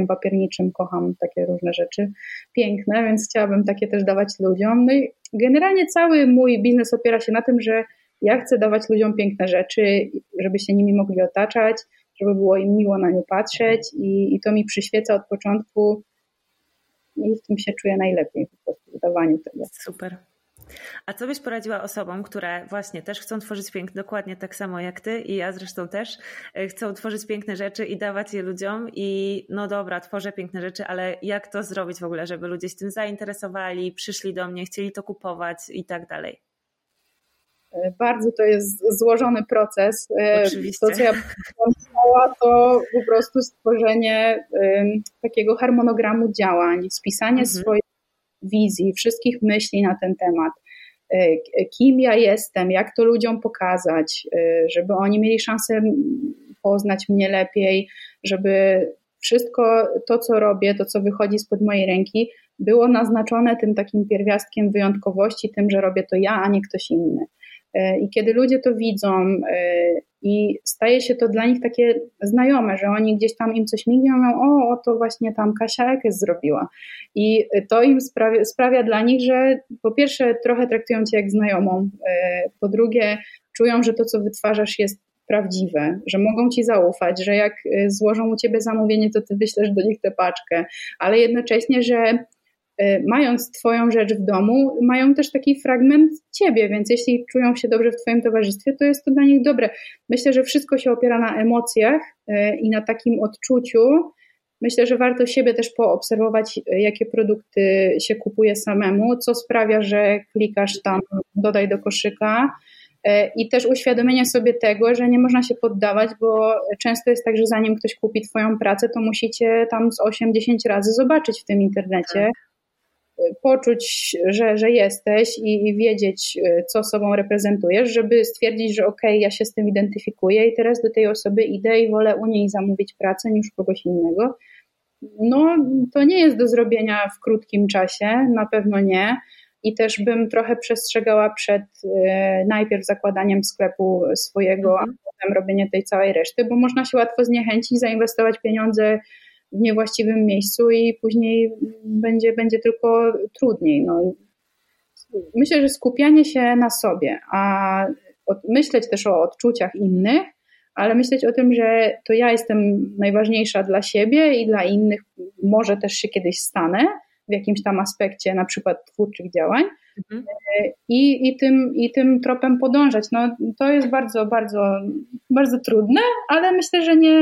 papierniczym, kocham takie różne rzeczy piękne, więc chciałabym takie też dawać ludziom. No i generalnie cały mój biznes opiera się na tym, że ja chcę dawać ludziom piękne rzeczy, żeby się nimi mogli otaczać, żeby było im miło na nie patrzeć i, i to mi przyświeca od początku i w tym się czuję najlepiej po prostu w dawaniu tego. Super. A co byś poradziła osobom, które właśnie też chcą tworzyć piękne, dokładnie tak samo jak ty i ja zresztą też, e, chcą tworzyć piękne rzeczy i dawać je ludziom i no dobra, tworzę piękne rzeczy, ale jak to zrobić w ogóle, żeby ludzie się tym zainteresowali, przyszli do mnie, chcieli to kupować i tak dalej? E, bardzo to jest złożony proces. E, Oczywiście. To, co ja pomyślała, to po prostu stworzenie takiego harmonogramu działań, spisanie mhm. swoich wizji, wszystkich myśli na ten temat. E, kim ja jestem, jak to ludziom pokazać, e, żeby oni mieli szansę poznać mnie lepiej, żeby wszystko to, co robię, to, co wychodzi spod mojej ręki, było naznaczone tym takim pierwiastkiem wyjątkowości, tym, że robię to ja, a nie ktoś inny. E, I kiedy ludzie to widzą i staje się to dla nich takie znajome, że oni gdzieś tam im coś mignie, mówią, o, to właśnie tam Kasia Ekes zrobiła. I to im sprawia, sprawia dla nich, że po pierwsze trochę traktują cię jak znajomą, e, po drugie czują, że to, co wytwarzasz jest prawdziwe, że mogą ci zaufać, że jak e, złożą u ciebie zamówienie, to ty wyślesz do nich tę paczkę, ale jednocześnie, że mając Twoją rzecz w domu, mają też taki fragment Ciebie, więc jeśli czują się dobrze w Twoim towarzystwie, to jest to dla nich dobre. Myślę, że wszystko się opiera na emocjach y, i na takim odczuciu. Myślę, że warto siebie też poobserwować, y, jakie produkty się kupuje samemu, co sprawia, że klikasz tam, dodaj do koszyka. I też uświadomienie sobie tego, że nie można się poddawać, bo często jest tak, że zanim ktoś kupi Twoją pracę, to musicie tam z 8-10 razy zobaczyć w tym internecie. Poczuć, że, że jesteś i, i wiedzieć, co sobą reprezentujesz, żeby stwierdzić, że okej, okay, ja się z tym identyfikuję i teraz do tej osoby idę i wolę u niej zamówić pracę niż kogoś innego. No, to nie jest do zrobienia w krótkim czasie, na pewno nie. I też bym trochę przestrzegała przed y, najpierw zakładaniem sklepu swojego, mhm. a potem robienie tej całej reszty, bo można się łatwo zniechęcić, zainwestować pieniądze w niewłaściwym miejscu i później będzie, będzie tylko trudniej. No. Myślę, że skupianie się na sobie, a myśleć też o odczuciach innych, ale myśleć o tym, że to ja jestem najważniejsza dla siebie i dla innych, może też się kiedyś stanę w jakimś tam aspekcie, na przykład twórczych działań. Mhm. I, i, tym, I tym tropem podążać. No, to jest bardzo, bardzo, bardzo trudne, ale myślę, że nie,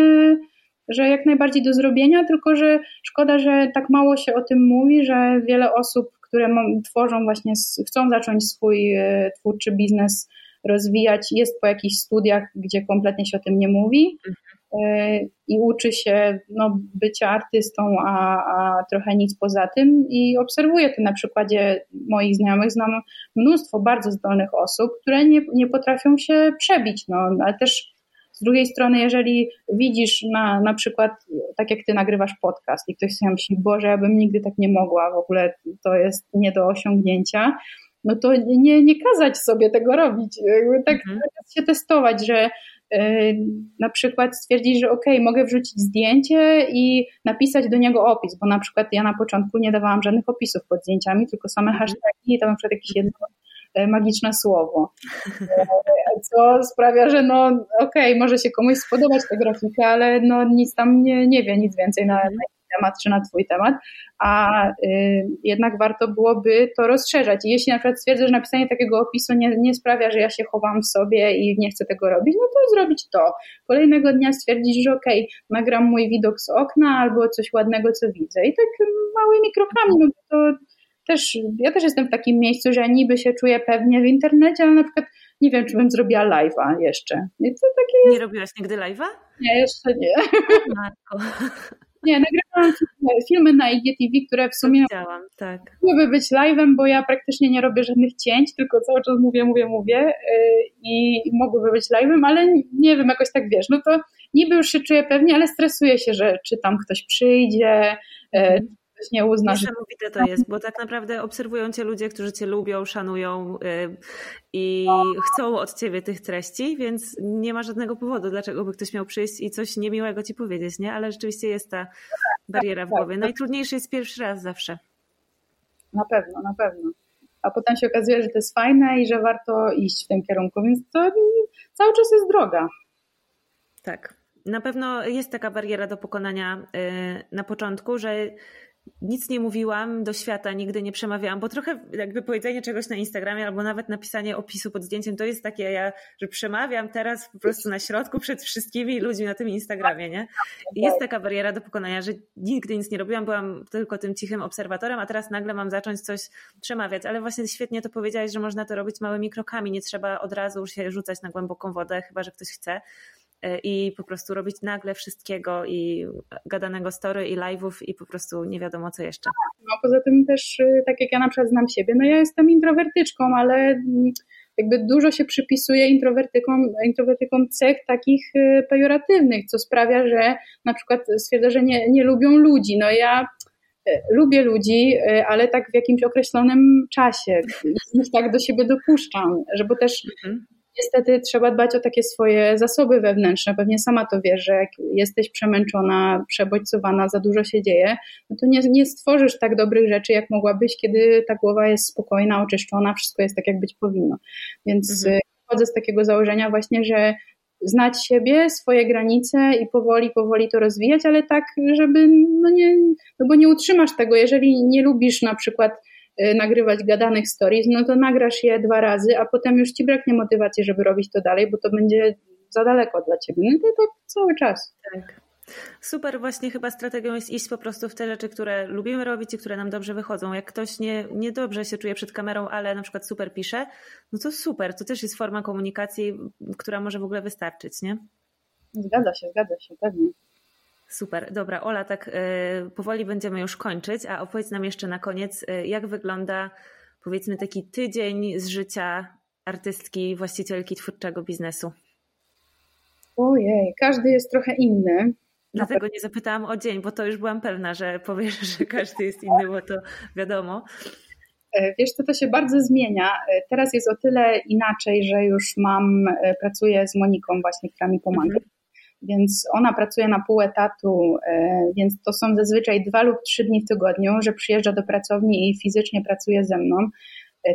że jak najbardziej do zrobienia, tylko że szkoda, że tak mało się o tym mówi, że wiele osób, które tworzą właśnie, chcą zacząć swój e, twórczy biznes rozwijać, jest po jakichś studiach, gdzie kompletnie się o tym nie mówi e, i uczy się no, bycia artystą, a, a trochę nic poza tym. I obserwuję to na przykładzie moich znajomych. Znam mnóstwo bardzo zdolnych osób, które nie, nie potrafią się przebić, no, ale też z drugiej strony, jeżeli widzisz na, na przykład, tak jak ty nagrywasz podcast i ktoś sobie myśli, Boże, ja bym nigdy tak nie mogła, w ogóle to jest nie do osiągnięcia, no to nie, nie kazać sobie tego robić. Tak mhm. się testować, że e, na przykład stwierdzić, że ok, mogę wrzucić zdjęcie i napisać do niego opis, bo na przykład ja na początku nie dawałam żadnych opisów pod zdjęciami, tylko same mhm. hashtagi i tam na przykład jakieś jedno E, magiczne słowo. Co sprawia, że no okej, okay, może się komuś spodobać ta grafika, ale no nic tam nie, nie wie, nic więcej na, na temat czy na twój temat, a y, jednak warto byłoby to rozszerzać. I jeśli na przykład stwierdzę, że napisanie takiego opisu nie, nie sprawia, że ja się chowam w sobie i nie chcę tego robić, no to zrobić to. Kolejnego dnia stwierdzić, że okej, okay, nagram mój widok z okna albo coś ładnego, co widzę. I tak małymi krokami, no to też, ja też jestem w takim miejscu, że niby się czuję pewnie w internecie, ale na przykład nie wiem, czy bym zrobiła live'a jeszcze. I to takie... Nie robiłaś nigdy live'a? Nie, jeszcze nie. Marko. Nie, nagrywałam filmy na IGTV, które w sumie Widziałam, tak. mogłyby być live'em, bo ja praktycznie nie robię żadnych cięć, tylko cały czas mówię, mówię, mówię y, i mogłyby być live'em, ale nie wiem, jakoś tak wiesz, no to niby już się czuję pewnie, ale stresuję się, że czy tam ktoś przyjdzie, mm ktoś nie uzna. Niesamowite to jest, bo tak naprawdę obserwują cię ludzie, którzy cię lubią, szanują y, i chcą od ciebie tych treści, więc nie ma żadnego powodu, dlaczego by ktoś miał przyjść i coś niemiłego ci powiedzieć, nie? Ale rzeczywiście jest ta bariera w głowie. Najtrudniejszy jest pierwszy raz zawsze. Na pewno, na pewno. A potem się okazuje, że to jest fajne i że warto iść w tym kierunku, więc to cały czas jest droga. Tak. Na pewno jest taka bariera do pokonania y, na początku, że nic nie mówiłam do świata, nigdy nie przemawiałam, bo trochę jakby powiedzenie czegoś na Instagramie albo nawet napisanie opisu pod zdjęciem to jest takie, ja, że przemawiam teraz po prostu na środku przed wszystkimi ludźmi na tym Instagramie, nie? I jest taka bariera do pokonania, że nigdy nic nie robiłam, byłam tylko tym cichym obserwatorem, a teraz nagle mam zacząć coś przemawiać, ale właśnie świetnie to powiedziałeś, że można to robić małymi krokami, nie trzeba od razu się rzucać na głęboką wodę, chyba że ktoś chce, i po prostu robić nagle wszystkiego i gadanego story i live'ów i po prostu nie wiadomo co jeszcze. No poza tym też, y, tak jak ja na przykład znam siebie, no ja jestem introwertyczką, ale mm, jakby dużo się przypisuje introwertykom, introwertykom cech takich y, pejoratywnych, co sprawia, że na przykład stwierdza, że nie, nie lubią ludzi. No ja y, lubię ludzi, ale tak w jakimś określonym czasie. Ich tak do siebie dopuszczam, żeby też mhm niestety trzeba dbać o takie swoje zasoby wewnętrzne. Pewnie sama to wiesz, że jak jesteś przemęczona, przebodźcowana, za dużo się dzieje, no to nie, nie stworzysz tak dobrych rzeczy, jak mogłabyś, kiedy ta głowa jest spokojna, oczyszczona, wszystko jest tak, jak być powinno. Więc mhm. chodzę z takiego założenia właśnie, że znać siebie, swoje granice i powoli, powoli to rozwijać, ale tak, żeby, no nie, no bo nie utrzymasz tego, jeżeli nie lubisz na przykład Y, nagrywać gadanych stories, no to nagrasz je dwa razy, a potem już ci braknie motywacji, żeby robić to dalej, bo to będzie za daleko dla ciebie. No to tak cały czas. Tak. Super, właśnie chyba strategią jest iść po prostu w te rzeczy, które lubimy robić i które nam dobrze wychodzą. Jak ktoś nie, nie dobrze się czuje przed kamerą, ale na przykład super pisze, no to super, to też jest forma komunikacji, która może w ogóle wystarczyć, nie? Zgadza się, zgadza się, pewnie. Super, dobra. Ola, tak y, powoli będziemy już kończyć, a opowiedz nam jeszcze na koniec, y, jak wygląda powiedzmy taki tydzień z życia artystki, właścicielki twórczego biznesu. Ojej, każdy jest trochę inny. Dlatego nie zapytałam o dzień, bo to już byłam pewna, że powiesz, że każdy jest inny, bo to wiadomo. E, wiesz, to to się bardzo zmienia. E, teraz jest o tyle inaczej, że już mam, e, pracuję z Moniką właśnie, która mi pomaga. Mhm. Więc ona pracuje na pół etatu, więc to są zazwyczaj dwa lub trzy dni w tygodniu, że przyjeżdża do pracowni i fizycznie pracuje ze mną.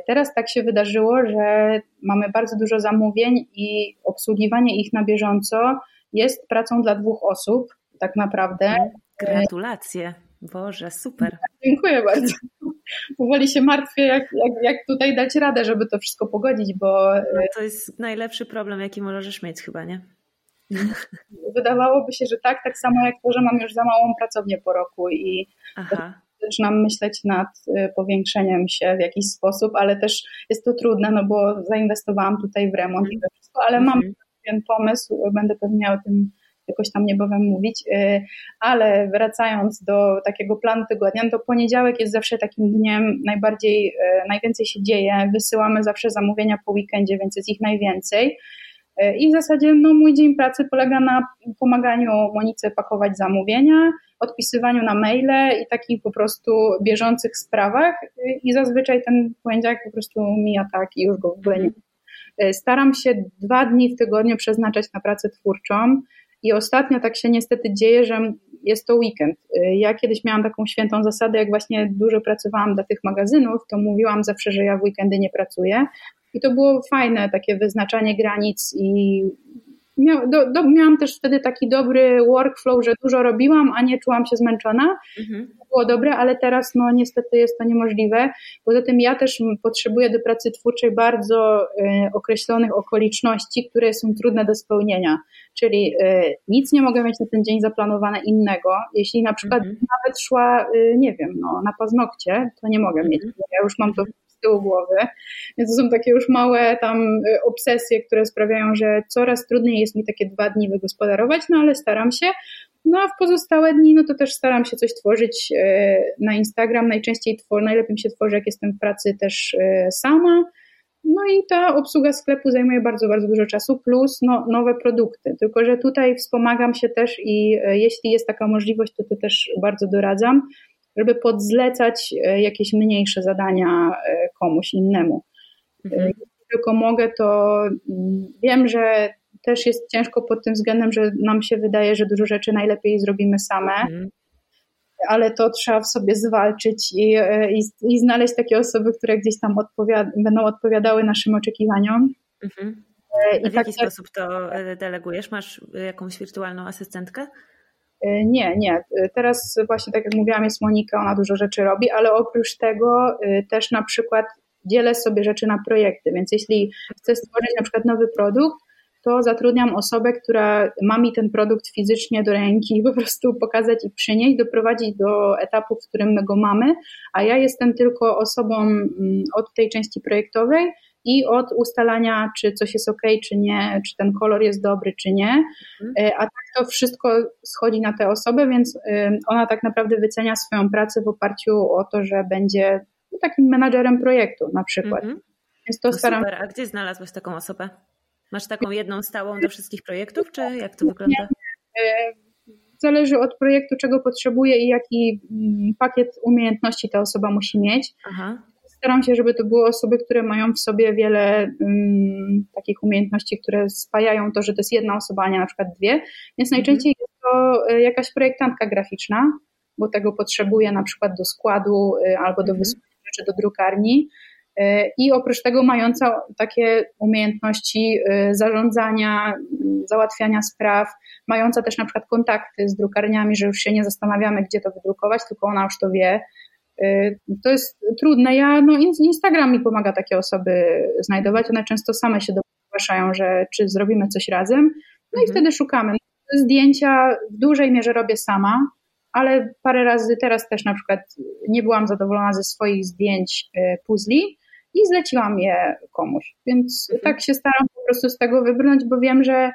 Teraz tak się wydarzyło, że mamy bardzo dużo zamówień i obsługiwanie ich na bieżąco jest pracą dla dwóch osób, tak naprawdę. Gratulacje. Boże, super. Dziękuję bardzo. Powoli się martwię, jak, jak, jak tutaj dać radę, żeby to wszystko pogodzić, bo. No to jest najlepszy problem, jaki możesz mieć, chyba, nie? Wydawałoby się, że tak, tak samo jak to, że mam już za małą pracownię po roku i Aha. zaczynam myśleć nad y, powiększeniem się w jakiś sposób, ale też jest to trudne, no bo zainwestowałam tutaj w remont i to wszystko, ale mam mhm. pewien pomysł, będę pewnie o tym jakoś tam niebawem mówić, y, ale wracając do takiego planu tygodnia, no to poniedziałek jest zawsze takim dniem najbardziej, y, najwięcej się dzieje, wysyłamy zawsze zamówienia po weekendzie, więc jest ich najwięcej. Y, I w zasadzie no, mój dzień pracy polega na pomaganiu Monice pakować zamówienia, odpisywaniu na maile i takich po prostu bieżących sprawach. I zazwyczaj ten poniedziałek po prostu mija tak i już go w ogóle nie. Staram się dwa dni w tygodniu przeznaczać na pracę twórczą. I ostatnio tak się niestety dzieje, że jest to weekend. Ja kiedyś miałam taką świętą zasadę, jak właśnie dużo pracowałam dla tych magazynów, to mówiłam zawsze, że ja w weekendy nie pracuję. I to było fajne, takie wyznaczanie granic i Mia, do, do, miałam też wtedy taki dobry workflow, że dużo robiłam, a nie czułam się zmęczona. Mhm. Było dobre, ale teraz no niestety jest to niemożliwe. Poza tym ja też potrzebuję do pracy twórczej bardzo y, określonych okoliczności, które są trudne do spełnienia. Czyli y, nic nie mogę mieć na ten dzień zaplanowane innego. Jeśli na przykład mhm. nawet szła, y, nie wiem, no, na paznokcie, to nie mogę mhm. mieć. Ja już mam to tyłu głowy. Więc to są takie już małe tam y, obsesje, które sprawiają, że coraz trudniej jest mi takie dwa dni wygospodarować, no ale staram się. No a w pozostałe dni, no to też staram się coś tworzyć y, na Instagram. Najczęściej twor, najlepiej się tworzy, jak jestem w pracy też y, sama. No i ta obsługa sklepu zajmuje bardzo, bardzo dużo czasu, plus no, nowe produkty. Tylko, że tutaj wspomagam się też i jeśli jest taka możliwość, to to też bardzo doradzam żeby podzlecać e, jakieś mniejsze zadania e, komuś innemu. Mhm. Jeśli tylko mogę, to mm, wiem, że też jest ciężko pod tym względem, że nam się wydaje, że dużo rzeczy najlepiej zrobimy same. Mhm ale to trzeba w sobie zwalczyć i, i, i, znaleźć takie osoby, które gdzieś tam będą odpowiadały naszym oczekiwaniom. Mhm. I w tak, jaki sposób to delegujesz? Masz jakąś wirtualną asystentkę? E, nie, nie. Teraz właśnie tak jak mówiłam, jest Monika, ona dużo rzeczy robi, ale oprócz tego e, też na przykład dzielę sobie rzeczy na projekty, więc jeśli chcę stworzyć na przykład nowy produkt, to zatrudniam osobę, która ma mi ten produkt fizycznie do ręki po prostu pokazać i przynieść, doprowadzić do etapu, w którym my go mamy, a ja jestem tylko osobą mm, od tej części projektowej, i od ustalania, czy coś jest ok, czy nie, czy ten kolor jest dobry, czy nie. Mhm. E, a tak to wszystko schodzi na tę osobę, więc ona tak naprawdę wycenia swoją pracę w oparciu o to, że będzie takim menadżerem projektu na przykład. Mhm. Więc to no staram... Super, a gdzie znalazłaś taką osobę? Masz taką jedną stałą do wszystkich projektów, czy jak to wygląda? E, zależy od projektu, czego potrzebuje i jaki mm, pakiet umiejętności ta osoba musi mieć. Aha staram się, żeby to były osoby, które mają w sobie wiele um, takich umiejętności, które spajają to, że to jest jedna osoba, a nie na przykład dwie. Więc mhm. najczęściej jest to e, jakaś projektantka graficzna, bo tego potrzebuje na przykład do składu e, albo do mhm. wysłania rzeczy do drukarni. E, I oprócz tego mająca takie umiejętności zarządzania, załatwiania spraw, mająca też na przykład kontakty z drukarniami, że już się nie zastanawiamy, gdzie to wydrukować, tylko ona już to wie, to jest trudne. Ja, no Instagram mi pomaga takie osoby znajdować. One często same się zgłaszają, że czy zrobimy coś razem. No mhm. i wtedy szukamy. Zdjęcia w dużej mierze robię sama, ale parę razy teraz też na przykład nie byłam zadowolona ze swoich zdjęć y, puzli i zleciłam je komuś. Więc mhm. tak się staram po prostu z tego wybrnąć, bo wiem, że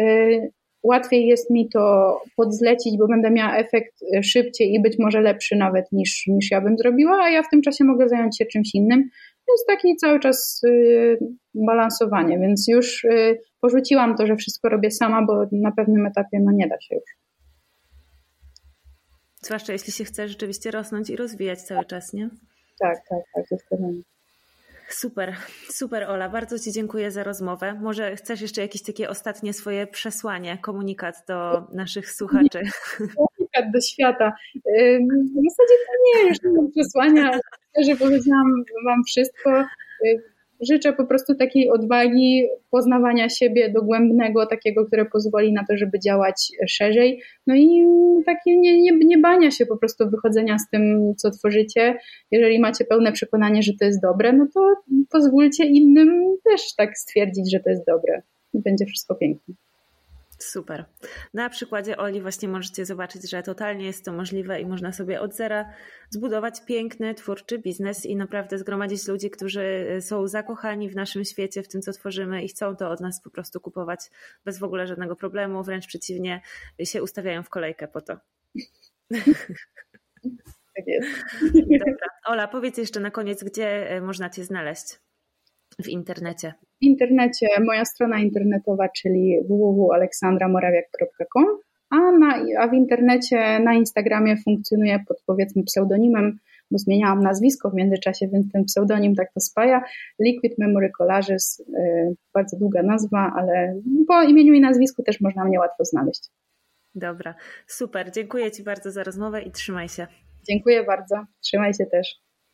y, łatwiej jest mi to podzlecić, bo będę miała efekt e, szybciej i być może lepszy nawet niż, niż ja bym zrobiła, a ja w tym czasie mogę zająć się czymś innym. To jest taki cały czas y, balansowanie, więc już y, porzuciłam to, że wszystko robię sama, bo na pewnym etapie no nie da się już. Zwłaszcza jeśli się chce rzeczywiście rosnąć i rozwijać cały czas, nie? Tak, tak, tak, zdecydowanie. Super, super Ola, bardzo Ci dziękuję za rozmowę. Może chcesz jeszcze jakieś takie ostatnie swoje przesłanie, komunikat do naszych słuchaczy? Komunikat do świata. W zasadzie to nie, już nie mam przesłania. Szczerze powiedziałam Wam wszystko życzę po prostu takiej odwagi poznawania siebie dogłębnego, takiego, które pozwoli na to, żeby działać szerzej. No i takie nie, nie, nie bania się po prostu wychodzenia z tym, co tworzycie. Jeżeli macie pełne przekonanie, że to jest dobre, no to pozwólcie innym też tak stwierdzić, że to jest dobre. I będzie wszystko pięknie. Super. Na przykładzie Oli właśnie możecie zobaczyć, że totalnie jest to możliwe i można sobie od zera zbudować piękny, twórczy biznes i naprawdę zgromadzić ludzi, którzy są zakochani w naszym świecie, w tym, co tworzymy i chcą to od nas po prostu kupować bez w ogóle żadnego problemu, wręcz przeciwnie, się ustawiają w kolejkę po to. Tak jest. Dobra. Ola, powiedz jeszcze na koniec, gdzie e, można Cię znaleźć w internecie. W internecie moja strona internetowa, czyli www.aleksandramorawiak.com, a, na, a w internecie na Instagramie funkcjonuje pod powiedzmy pseudonimem, bo zmieniałam nazwisko w międzyczasie, więc ten pseudonim tak to spaja. Liquid Memory Collages, yy, bardzo długa nazwa, ale po imieniu i nazwisku też można mnie łatwo znaleźć. Dobra, super. Dziękuję Ci bardzo za rozmowę i trzymaj się. Dziękuję bardzo. Trzymaj się też.